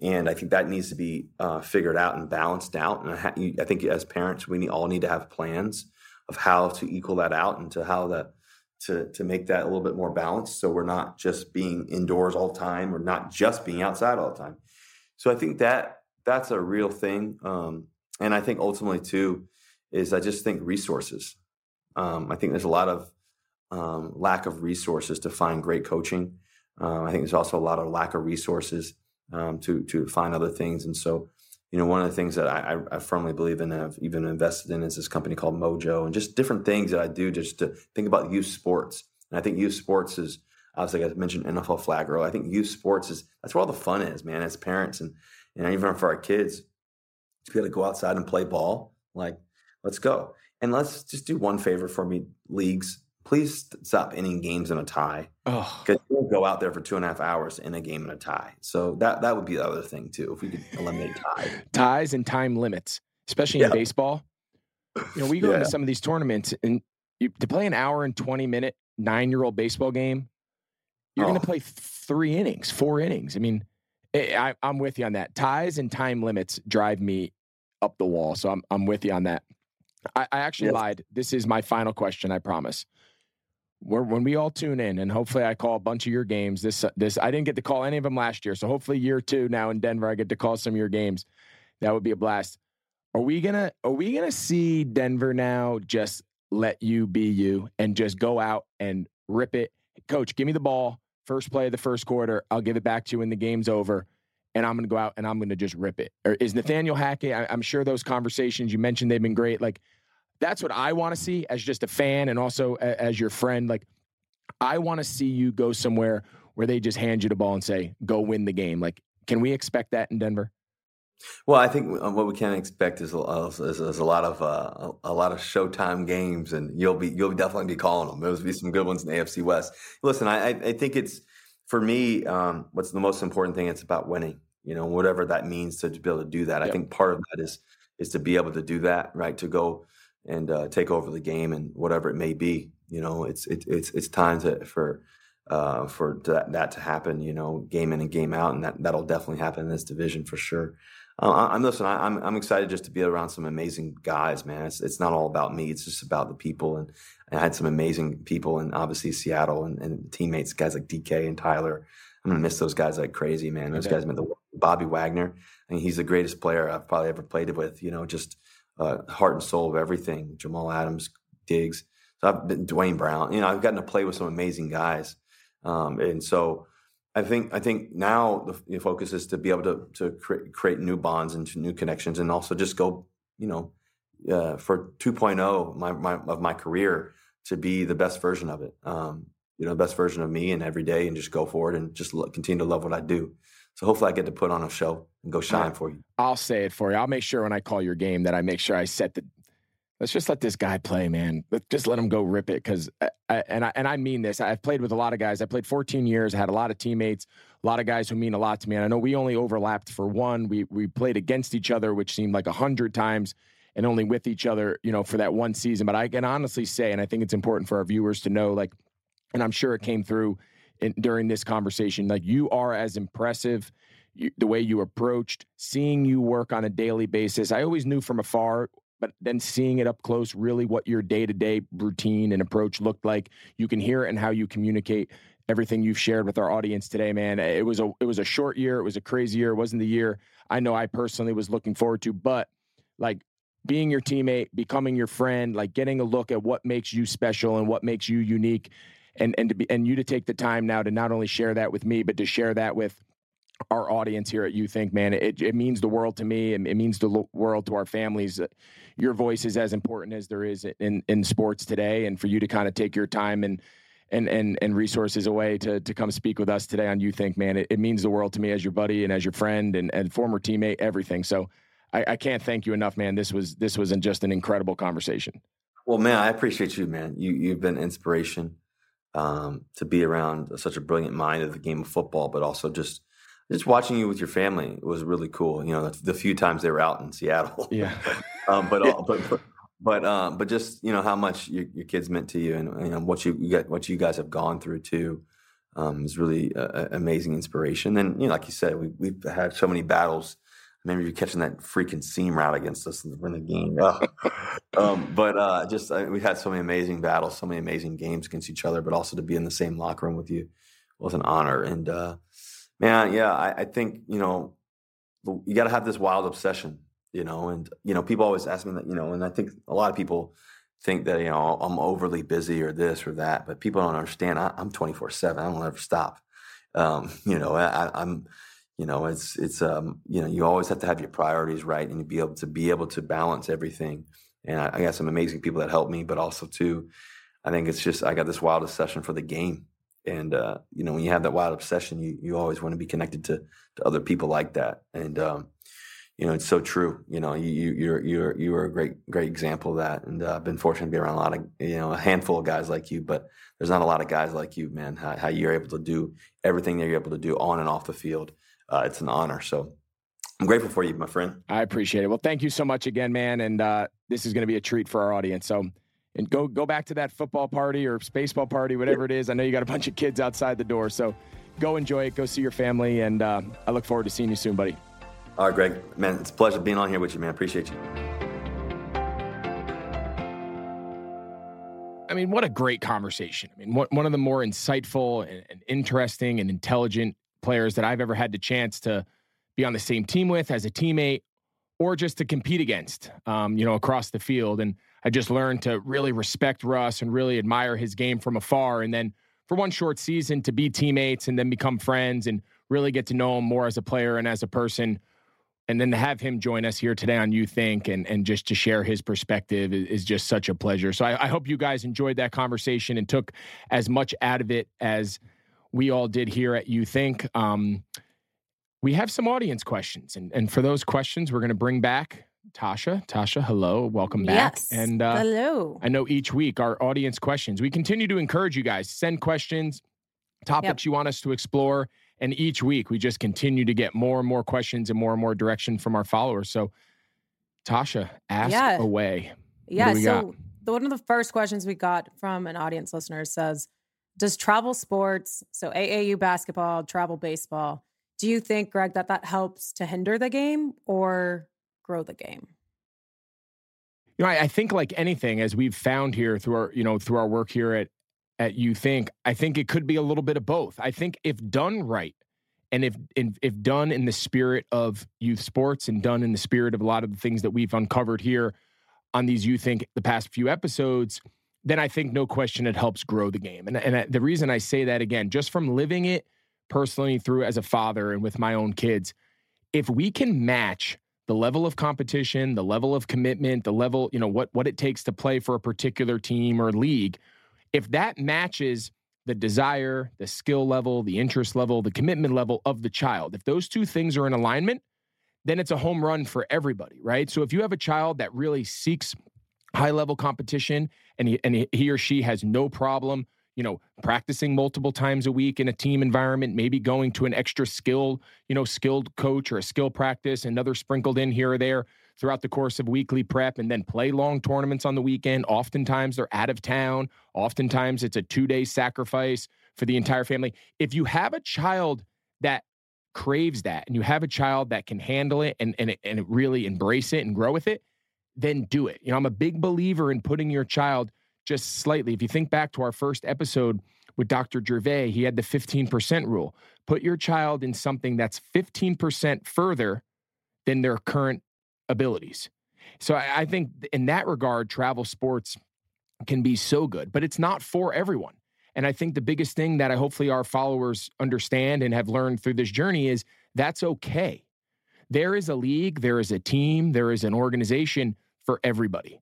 and i think that needs to be uh, figured out and balanced out and I, I, think as parents we need, all need to have plans of how to equal that out and to how that to to make that a little bit more balanced so we're not just being indoors all the time or not just being outside all the time so i think that that's a real thing. Um, and I think ultimately too is I just think resources. Um, I think there's a lot of um, lack of resources to find great coaching. Uh, I think there's also a lot of lack of resources um, to to find other things. And so, you know, one of the things that I, I, firmly believe in and have even invested in is this company called Mojo, and just different things that I do just to think about youth sports. And I think youth sports is obviously, like I mentioned NFL flag row. I think youth sports is that's where all the fun is, man. As parents and and even for our kids to be able to go outside and play ball like let's go and let's just do one favor for me leagues please stop ending games in a tie because we'll go out there for two and a half hours in a game in a tie so that that would be the other thing too if we could eliminate (laughs) ties ties and time limits especially in baseball you know we go yeah. into some of these tournaments and you, to play an hour and 20 minute nine year old baseball game you're oh. going to play three innings four innings i mean eh, eh, I, am with you on that. Ties and time limits drive me up the wall. So I'm I'm with you on that. I, I actually Yes. lied. This is my final question. I promise. We're, when we all tune in, and hopefully I call a bunch of your games. This this I didn't get to call any of them last year, so hopefully year two now in Denver, I get to call some of your games. That would be a blast. Are we gonna Are we gonna see Denver now just let you be you and just go out and rip it, Coach? Give me the ball. First play of the first quarter, I'll give it back to you when the game's over and I'm going to go out and I'm going to just rip it. Or is Nathaniel Hackett? I, I'm sure those conversations you mentioned they've been great. Like that's what I want to see as just a fan and also a, as your friend. Like I want to see you go somewhere where they just hand you the ball and say, "Go win the game." Like, can we expect that in Denver? Well, I think uh, what we can expect is, a- is, is a lot of uh, a, a lot of Showtime games, and you'll be you'll definitely be calling them. There'll be some good ones in the AFC West. Listen, I, I think it's for me. Um, what's the most important thing? It's about winning. You know, whatever that means to, to be able to do that. I think part of that is is to be able to do that, right? To go and uh, take over the game and whatever it may be. You know, it's it, it's it's time to for uh, for that, that to happen. You know, game in and game out, and that that'll definitely happen in this division for sure. Uh, I'm listen. I, I'm I'm excited just to be around some amazing guys, man. It's it's not all about me. It's just about the people, and, and I had some amazing people, and obviously Seattle and, and teammates, guys like DK and Tyler. I'm gonna miss those guys like crazy, man. Those Okay. guys meant the. Bobby Wagner. I mean, he's the greatest player I've probably ever played with. You know, just uh, heart and soul of everything. Jamal Adams, Diggs. So I've been Duane Brown. You know, I've gotten to play with some amazing guys, um, and so I think I think now the, focus is to be able to to create, create new bonds and new connections, and also just go, you know, uh, for 2.0 my, my of my career to be the best version of it. Um, you know, the best version of me, and every day, and just go forward and just lo- continue to love what I do. So hopefully, I get to put on a show and go shine for you. I'll say it for you. I'll make sure when I call your game that I make sure I set the. Let's just let this guy play, man. Let, just let him go rip it, because and I and I mean this. I've played with a lot of guys. I played 14 years. I had a lot of teammates, a lot of guys who mean a lot to me. And I know we only overlapped for one. We we played against each other, which seemed like a hundred times, and only with each other, you know, for that one season. But I can honestly say, and I think it's important for our viewers to know, like, and I'm sure it came through in, during this conversation. Like, you are as impressive the way you approached, seeing you work on a daily basis. I always knew from afar, but then seeing it up close, really what your day to day routine and approach looked like. You can hear it and how you communicate everything you've shared with our audience today, man. It was a it was a short year. It was a crazy year. It wasn't the year I know I personally was looking forward to, but like being your teammate, becoming your friend, like getting a look at what makes you special and what makes you unique. And, and to be and you to take the time now to not only share that with me, but to share that with our audience here at Youth Inc, man. It, it means the world to me. and It means the world to our families. Your voice is as important as there is in, in sports today. And for you to kind of take your time and and and and resources away to to come speak with us today on Youth Inc, man, it, it means the world to me as your buddy and as your friend and, and former teammate, everything. So I, I can't thank you enough, man. This was this was just an incredible conversation. Well, man, I appreciate you, man. You you've been inspiration um, to be around such a brilliant mind of the game of football, but also just just watching you with your family was really cool. You know, the, the few times they were out in Seattle. Yeah. (laughs) um, but, Yeah. uh, but but but um, but just you know how much your, your kids meant to you, and you know what you, you got, what you guys have gone through too, um, is really a, a- amazing inspiration. And you know, like you said, we we've had so many battles. I remember you catching that freaking seam route against us in the, in the game. Ugh. um, but uh, just uh, we had so many amazing battles, so many amazing games against each other. But also to be in the same locker room with you was an honor. And uh, man, yeah, I, I think you know you got to have this wild obsession, you know. And you know, people always ask me that, you know, and I think a lot of people think that you know I'm overly busy or this or that, but people don't understand. I, I'm 24 seven. I don't ever stop. Um, (laughs) you know, I, I'm, you know, it's it's um, you know, you always have to have your priorities right and you be able to be able to balance everything. And I, I got some amazing people that help me, but also too, I think it's just I got this wild obsession for the game. And uh, you know, when you have that wild obsession, you you always want to be connected to to other people like that. And um, you know, it's so true. You know, you you you're you're you are a great great example of that. And uh, I've been fortunate to be around a lot of you know a handful of guys like you, but there's not a lot of guys like you, man. How, how you're able to do everything that you're able to do on and off the field. Uh, it's an honor. So I'm grateful for you, my friend. I appreciate it. Well, thank you so much again, man. And uh, this is going to be a treat for our audience. So, and go go back to that football party or baseball party, whatever it is. I know you got a bunch of kids outside the door, so go enjoy it. Go see your family, and uh, I look forward to seeing you soon, buddy. All right, Greg, man, it's a pleasure being on here with you, man. Appreciate you. I mean, what a great conversation. I mean, one of the more insightful and, and interesting and intelligent players that I've ever had the chance to be on the same team with as a teammate or just to compete against, um, you know, across the field. And I just learned to really respect Russ and really admire his game from afar. And then for one short season to be teammates and then become friends and really get to know him more as a player and as a person. And then to have him join us here today on Youth Inc and, and just to share his perspective is, is just such a pleasure. So I, I hope you guys enjoyed that conversation and took as much out of it as we all did here at Youth Inc. Um, we have some audience questions. And, and for those questions, we're going to bring back Tasha. Tasha, hello. Welcome back. Yes. And uh, hello. I know each week our audience questions, we continue to encourage you guys, send questions, topics yep. you want us to explore. And each week we just continue to get more and more questions and more and more direction from our followers. So, Tasha, ask yeah. away. Yeah. So, the, one of the first questions we got from an audience listener says, Does travel sports, so AAU basketball, travel baseball, do you think, Greg, that that helps to hinder the game or grow the game? You know, I, I think like anything, as we've found here through our, you know, through our work here at at Youth Inc, I think it could be a little bit of both. I think if done right, and if, if done in the spirit of youth sports and done in the spirit of a lot of the things that we've uncovered here on these Youth Inc the past few episodes, then I think no question it helps grow the game. And and the reason I say that again, just from living it personally through as a father and with my own kids, if we can match the level of competition, the level of commitment, the level, you know, what what it takes to play for a particular team or league, if that matches the desire, the skill level, the interest level, the commitment level of the child, if those two things are in alignment, then it's a home run for everybody, right? So if you have a child that really seeks high level competition and he, and he or she has no problem you know, practicing multiple times a week in a team environment, maybe going to an extra skilled, you know, skilled coach or a skill practice, another sprinkled in here or there throughout the course of weekly prep, and then play long tournaments on the weekend. Oftentimes they're out of town. Oftentimes it's a two day sacrifice for the entire family. If you have a child that craves that and you have a child that can handle it and, and, and really embrace it and grow with it, then do it. You know, I'm a big believer in putting your child just slightly. If you think back to our first episode with Dr. Gervais, he had the 15% rule. Put your child in something that's 15% further than their current abilities. So I, I think in that regard, travel sports can be so good, but it's not for everyone. And I think the biggest thing that I hopefully our followers understand and have learned through this journey is that's okay. There is a league, there is a team, there is an organization for everybody.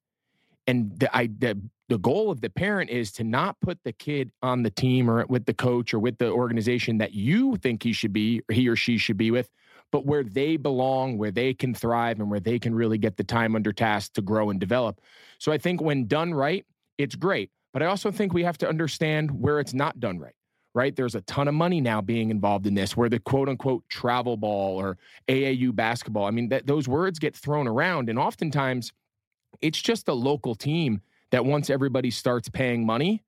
And the, I, the the goal of the parent is to not put the kid on the team or with the coach or with the organization that you think he should be or he or she should be with but where they belong where they can thrive and where they can really get the time under task to grow and develop. So i think when done right it's great but i also think we have to understand where it's not done right right? There's a ton of money now being involved in this where the quote unquote travel ball or aau basketball i mean that, those words get thrown around and oftentimes it's just a local team that once everybody starts paying money,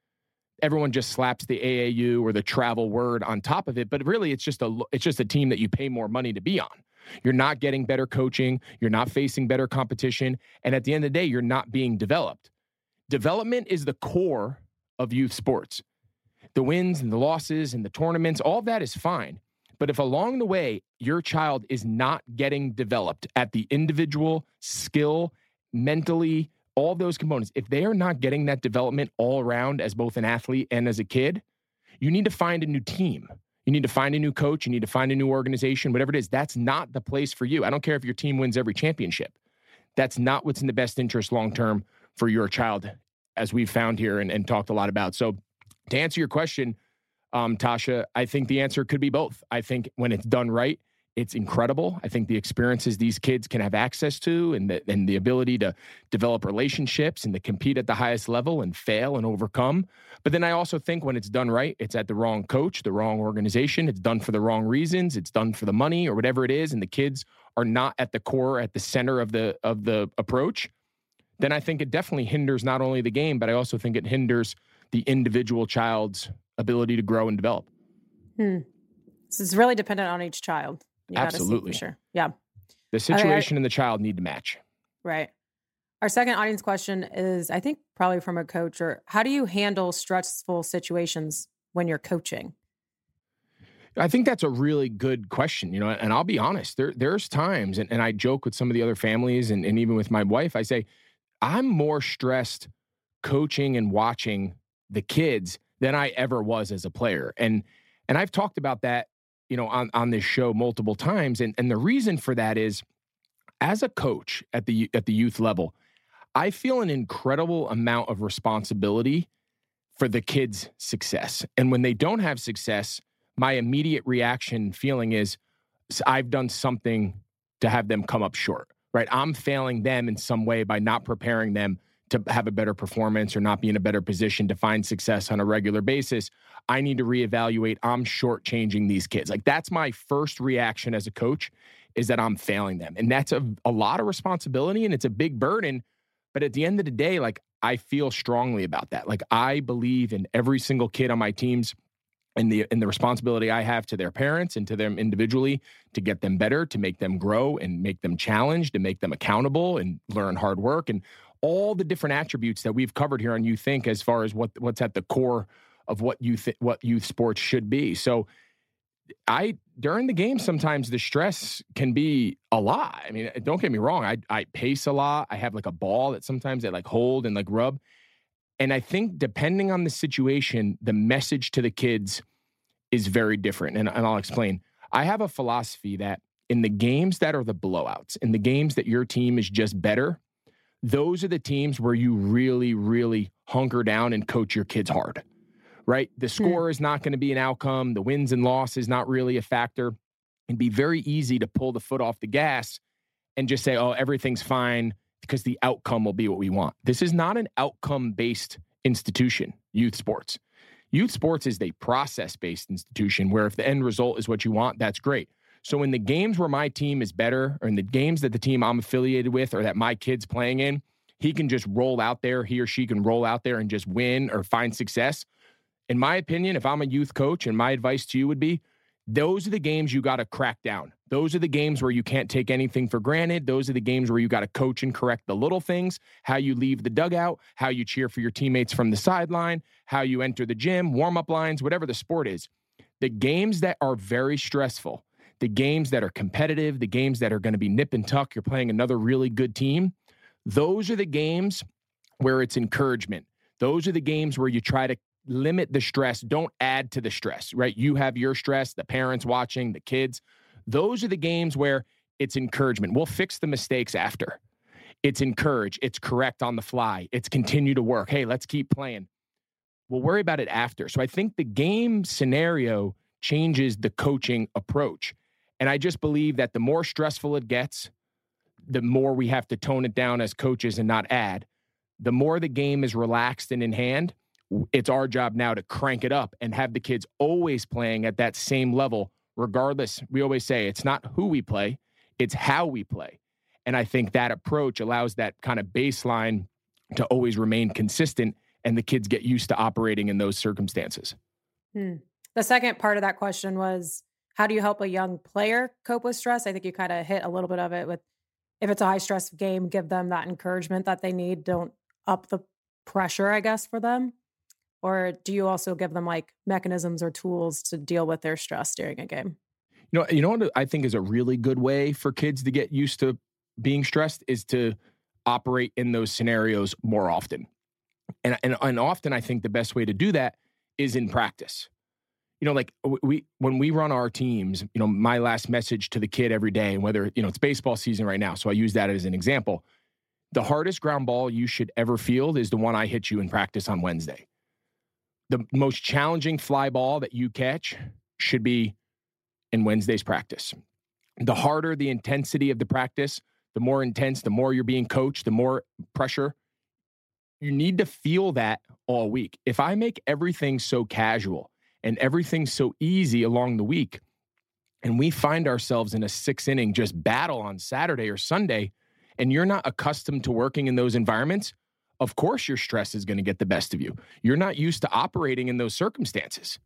everyone just slaps the AAU or the travel word on top of it. But really, it's just a it's just a team that you pay more money to be on. You're not getting better coaching. You're not facing better competition. And at the end of the day, you're not being developed. Development is the core of youth sports. The wins and the losses and the tournaments, all that is fine. But if along the way your child is not getting developed at the individual skill, mentally, all those components, if they are not getting that development all around as both an athlete and as a kid, you need to find a new team. You need to find a new coach. You need to find a new organization, whatever it is. That's not the place for you. I don't care if your team wins every championship. That's not what's in the best interest long term for your child, as we've found here and, and, talked a lot about. So, to answer your question, um, Tasha, I think the answer could be both. I think when it's done right, it's incredible. I think the experiences these kids can have access to and the, and the ability to develop relationships and to compete at the highest level and fail and overcome. But then I also think when it's done right, it's at the wrong coach, the wrong organization, it's done for the wrong reasons, it's done for the money or whatever it is and the kids are not at the core at the center of the of the approach, then I think it definitely hinders not only the game, but I also think it hinders the individual child's ability to grow and develop. Hmm. This is really dependent on each child. You Absolutely. sure. Yeah. The situation I, and the child need to match. Right. Our second audience question is I think probably from a coach or how do you handle stressful situations when you're coaching? I think that's a really good question, you know, and I'll be honest, there there's times and, and I joke with some of the other families and, and even with my wife, I say, I'm more stressed coaching and watching the kids than I ever was as a player. And and I've talked about that, you know, on, on this show multiple times. And and the reason for that is as a coach at the at the youth level, I feel an incredible amount of responsibility for the kids' success. And when they don't have success, my immediate reaction feeling is I've done something to have them come up short, right? I'm failing them in some way by not preparing them to have a better performance or not be in a better position to find success on a regular basis. I need to reevaluate. I'm shortchanging these kids. Like that's my first reaction as a coach is that I'm failing them. And that's a, a lot of responsibility and it's a big burden. But at the end of the day, like I feel strongly about that. Like I believe in every single kid on my teams and the and the responsibility I have to their parents and to them individually to get them better, to make them grow and make them challenged and make them accountable and learn hard work and all the different attributes that we've covered here on Youth Inc as far as what what's at the core of what youth what youth sports should be. So I during the game sometimes the stress can be a lot. I mean, don't get me wrong. I I pace a lot. I have like a ball that sometimes I like hold and like rub. And I think depending on the situation, the message to the kids is very different. And, and I'll explain. I have a philosophy that in the games that are the blowouts, in the games that your team is just better, those are the teams where you really, really hunker down and coach your kids hard, right? The hmm. score is not going to be an outcome. The wins and losses not really a factor. It'd be very easy to pull the foot off the gas and just say, oh, everything's fine because the outcome will be what we want. This is not an outcome based institution, youth sports. Youth sports is a process based institution where if the end result is what you want, that's great. So in the games where my team is better, or in the games that the team I'm affiliated with or that my kid's playing in, he can just roll out there, he or she can roll out there and just win or find success. In my opinion, if I'm a youth coach, and my advice to you would be those are the games you got to crack down. Those are the games where you can't take anything for granted. Those are the games where you got to coach and correct the little things, how you leave the dugout, how you cheer for your teammates from the sideline, how you enter the gym, warm up lines, whatever the sport is. The games that are very stressful, the games that are competitive, the games that are going to be nip and tuck, you're playing another really good team. Those are the games where it's encouragement. Those are the games where you try to limit the stress. Don't add to the stress, right? You have your stress, the parents watching, the kids. Those are the games where it's encouragement. We'll fix the mistakes after. It's encourage, it's correct on the fly, it's continue to work. Hey, let's keep playing. We'll worry about it after. So I think the game scenario changes the coaching approach. And I just believe that the more stressful it gets, the more we have to tone it down as coaches and not add. The more the game is relaxed and in hand, it's our job now to crank it up and have the kids always playing at that same level, regardless. We always say it's not who we play, it's how we play. And I think that approach allows that kind of baseline to always remain consistent and the kids get used to operating in those circumstances. Hmm. The second part of that question was how do you help a young player cope with stress? I think you kind of hit a little bit of it with if it's a high stress game, give them that encouragement that they need. Don't up the pressure, I guess, for them. Or do you also give them like mechanisms or tools to deal with their stress during a game? You know, you know what I think is a really good way for kids to get used to being stressed is to operate in those scenarios more often. And, and, and often I think the best way to do that is in practice you know, like we when we run our teams, you know, my last message to the kid every day, and whether you know it's baseball season right now, so I use that as an example. The hardest ground ball you should ever field is the one I hit you in practice on Wednesday. The most challenging fly ball that you catch should be in Wednesday's practice. The harder the intensity of the practice, the more intense, the more you're being coached, the more pressure. You need to feel that all week. If I make everything so casual, and everything's so easy along the week. And we find ourselves in a six inning just battle on Saturday or Sunday, and you're not accustomed to working in those environments. Of course, your stress is going to get the best of you. You're not used to operating in those circumstances.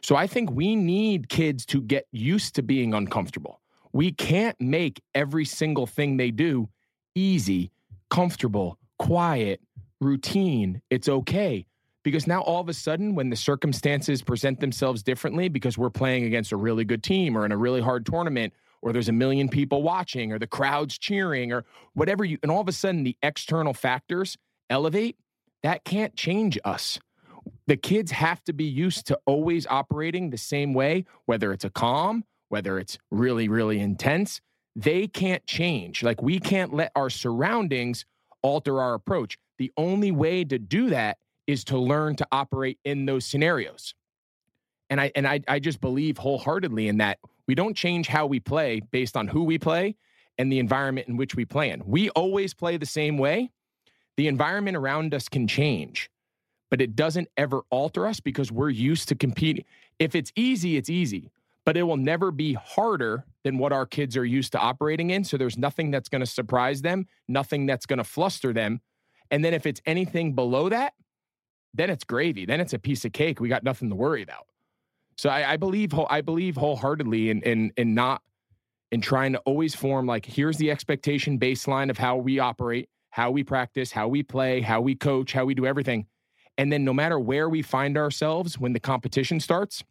So I think we need kids to get used to being uncomfortable. We can't make every single thing they do easy, comfortable, quiet, routine. It's okay. Because now all of a sudden, when the circumstances present themselves differently, because we're playing against a really good team or in a really hard tournament, or there's a million people watching, or the crowd's cheering, or whatever you, and all of a sudden the external factors elevate, that can't change us. The kids have to be used to always operating the same way, whether it's a calm, whether it's really, really intense. They can't change. Like we can't let our surroundings alter our approach. The only way to do that is to learn to operate in those scenarios. And I and I I just believe wholeheartedly in that. We don't change how we play based on who we play and the environment in which we play in. We always play the same way. The environment around us can change, but it doesn't ever alter us because we're used to competing. If it's easy, it's easy, but it will never be harder than what our kids are used to operating in. So there's nothing that's going to surprise them, nothing that's going to fluster them. And then if it's anything below that, then it's gravy. Then it's a piece of cake. We got nothing to worry about. So I, I believe I believe wholeheartedly in in in not in trying to always form like here's the expectation baseline of how we operate, how we practice, how we play, how we coach, how we do everything. And then no matter where we find ourselves when the competition starts,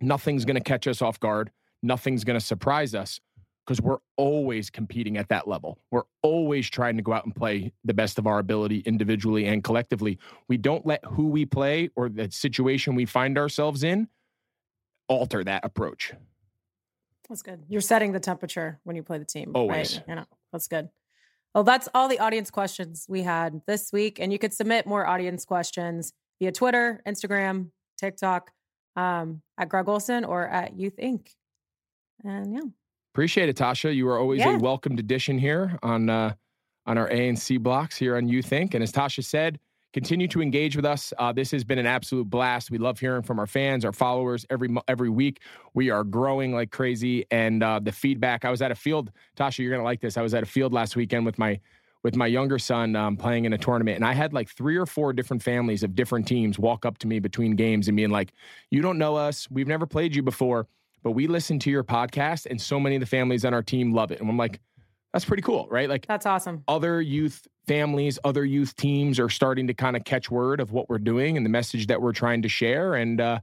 nothing's going to catch us off guard. Nothing's going to surprise us because we're always competing at that level. We're always trying to go out and play the best of our ability individually and collectively. We don't let who we play or the situation we find ourselves in alter that approach. That's good. You're setting the temperature when you play the team. Always. Right? You know, that's good. Well, that's all the audience questions we had this week. And you could submit more audience questions via Twitter, Instagram, TikTok, um, at Greg Olsen or at Youth Inc. And yeah. Appreciate it, Tasha. You are always Yeah. a welcomed addition here on uh, on our A and C blocks here on Youth Inc. And as Tasha said, continue to engage with us. Uh, this has been an absolute blast. We love hearing from our fans, our followers every every week. We are growing like crazy, and uh, the feedback. I was at a field, Tasha. You're gonna like this. I was at a field last weekend with my with my younger son um, playing in a tournament, and I had like three or four different families of different teams walk up to me between games and being like, "You don't know us. We've never played you before." But we listen to your podcast and so many of the families on our team love it. And I'm like, that's pretty cool, right? Like That's awesome. other youth families, other youth teams are starting to kind of catch word of what we're doing and the message that we're trying to share. And uh,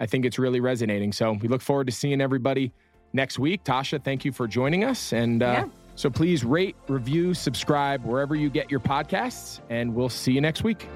I think it's really resonating. So we look forward to seeing everybody next week. Tasha, thank you for joining us. And uh, Yeah. so please rate, review, subscribe wherever you get your podcasts, and we'll see you next week.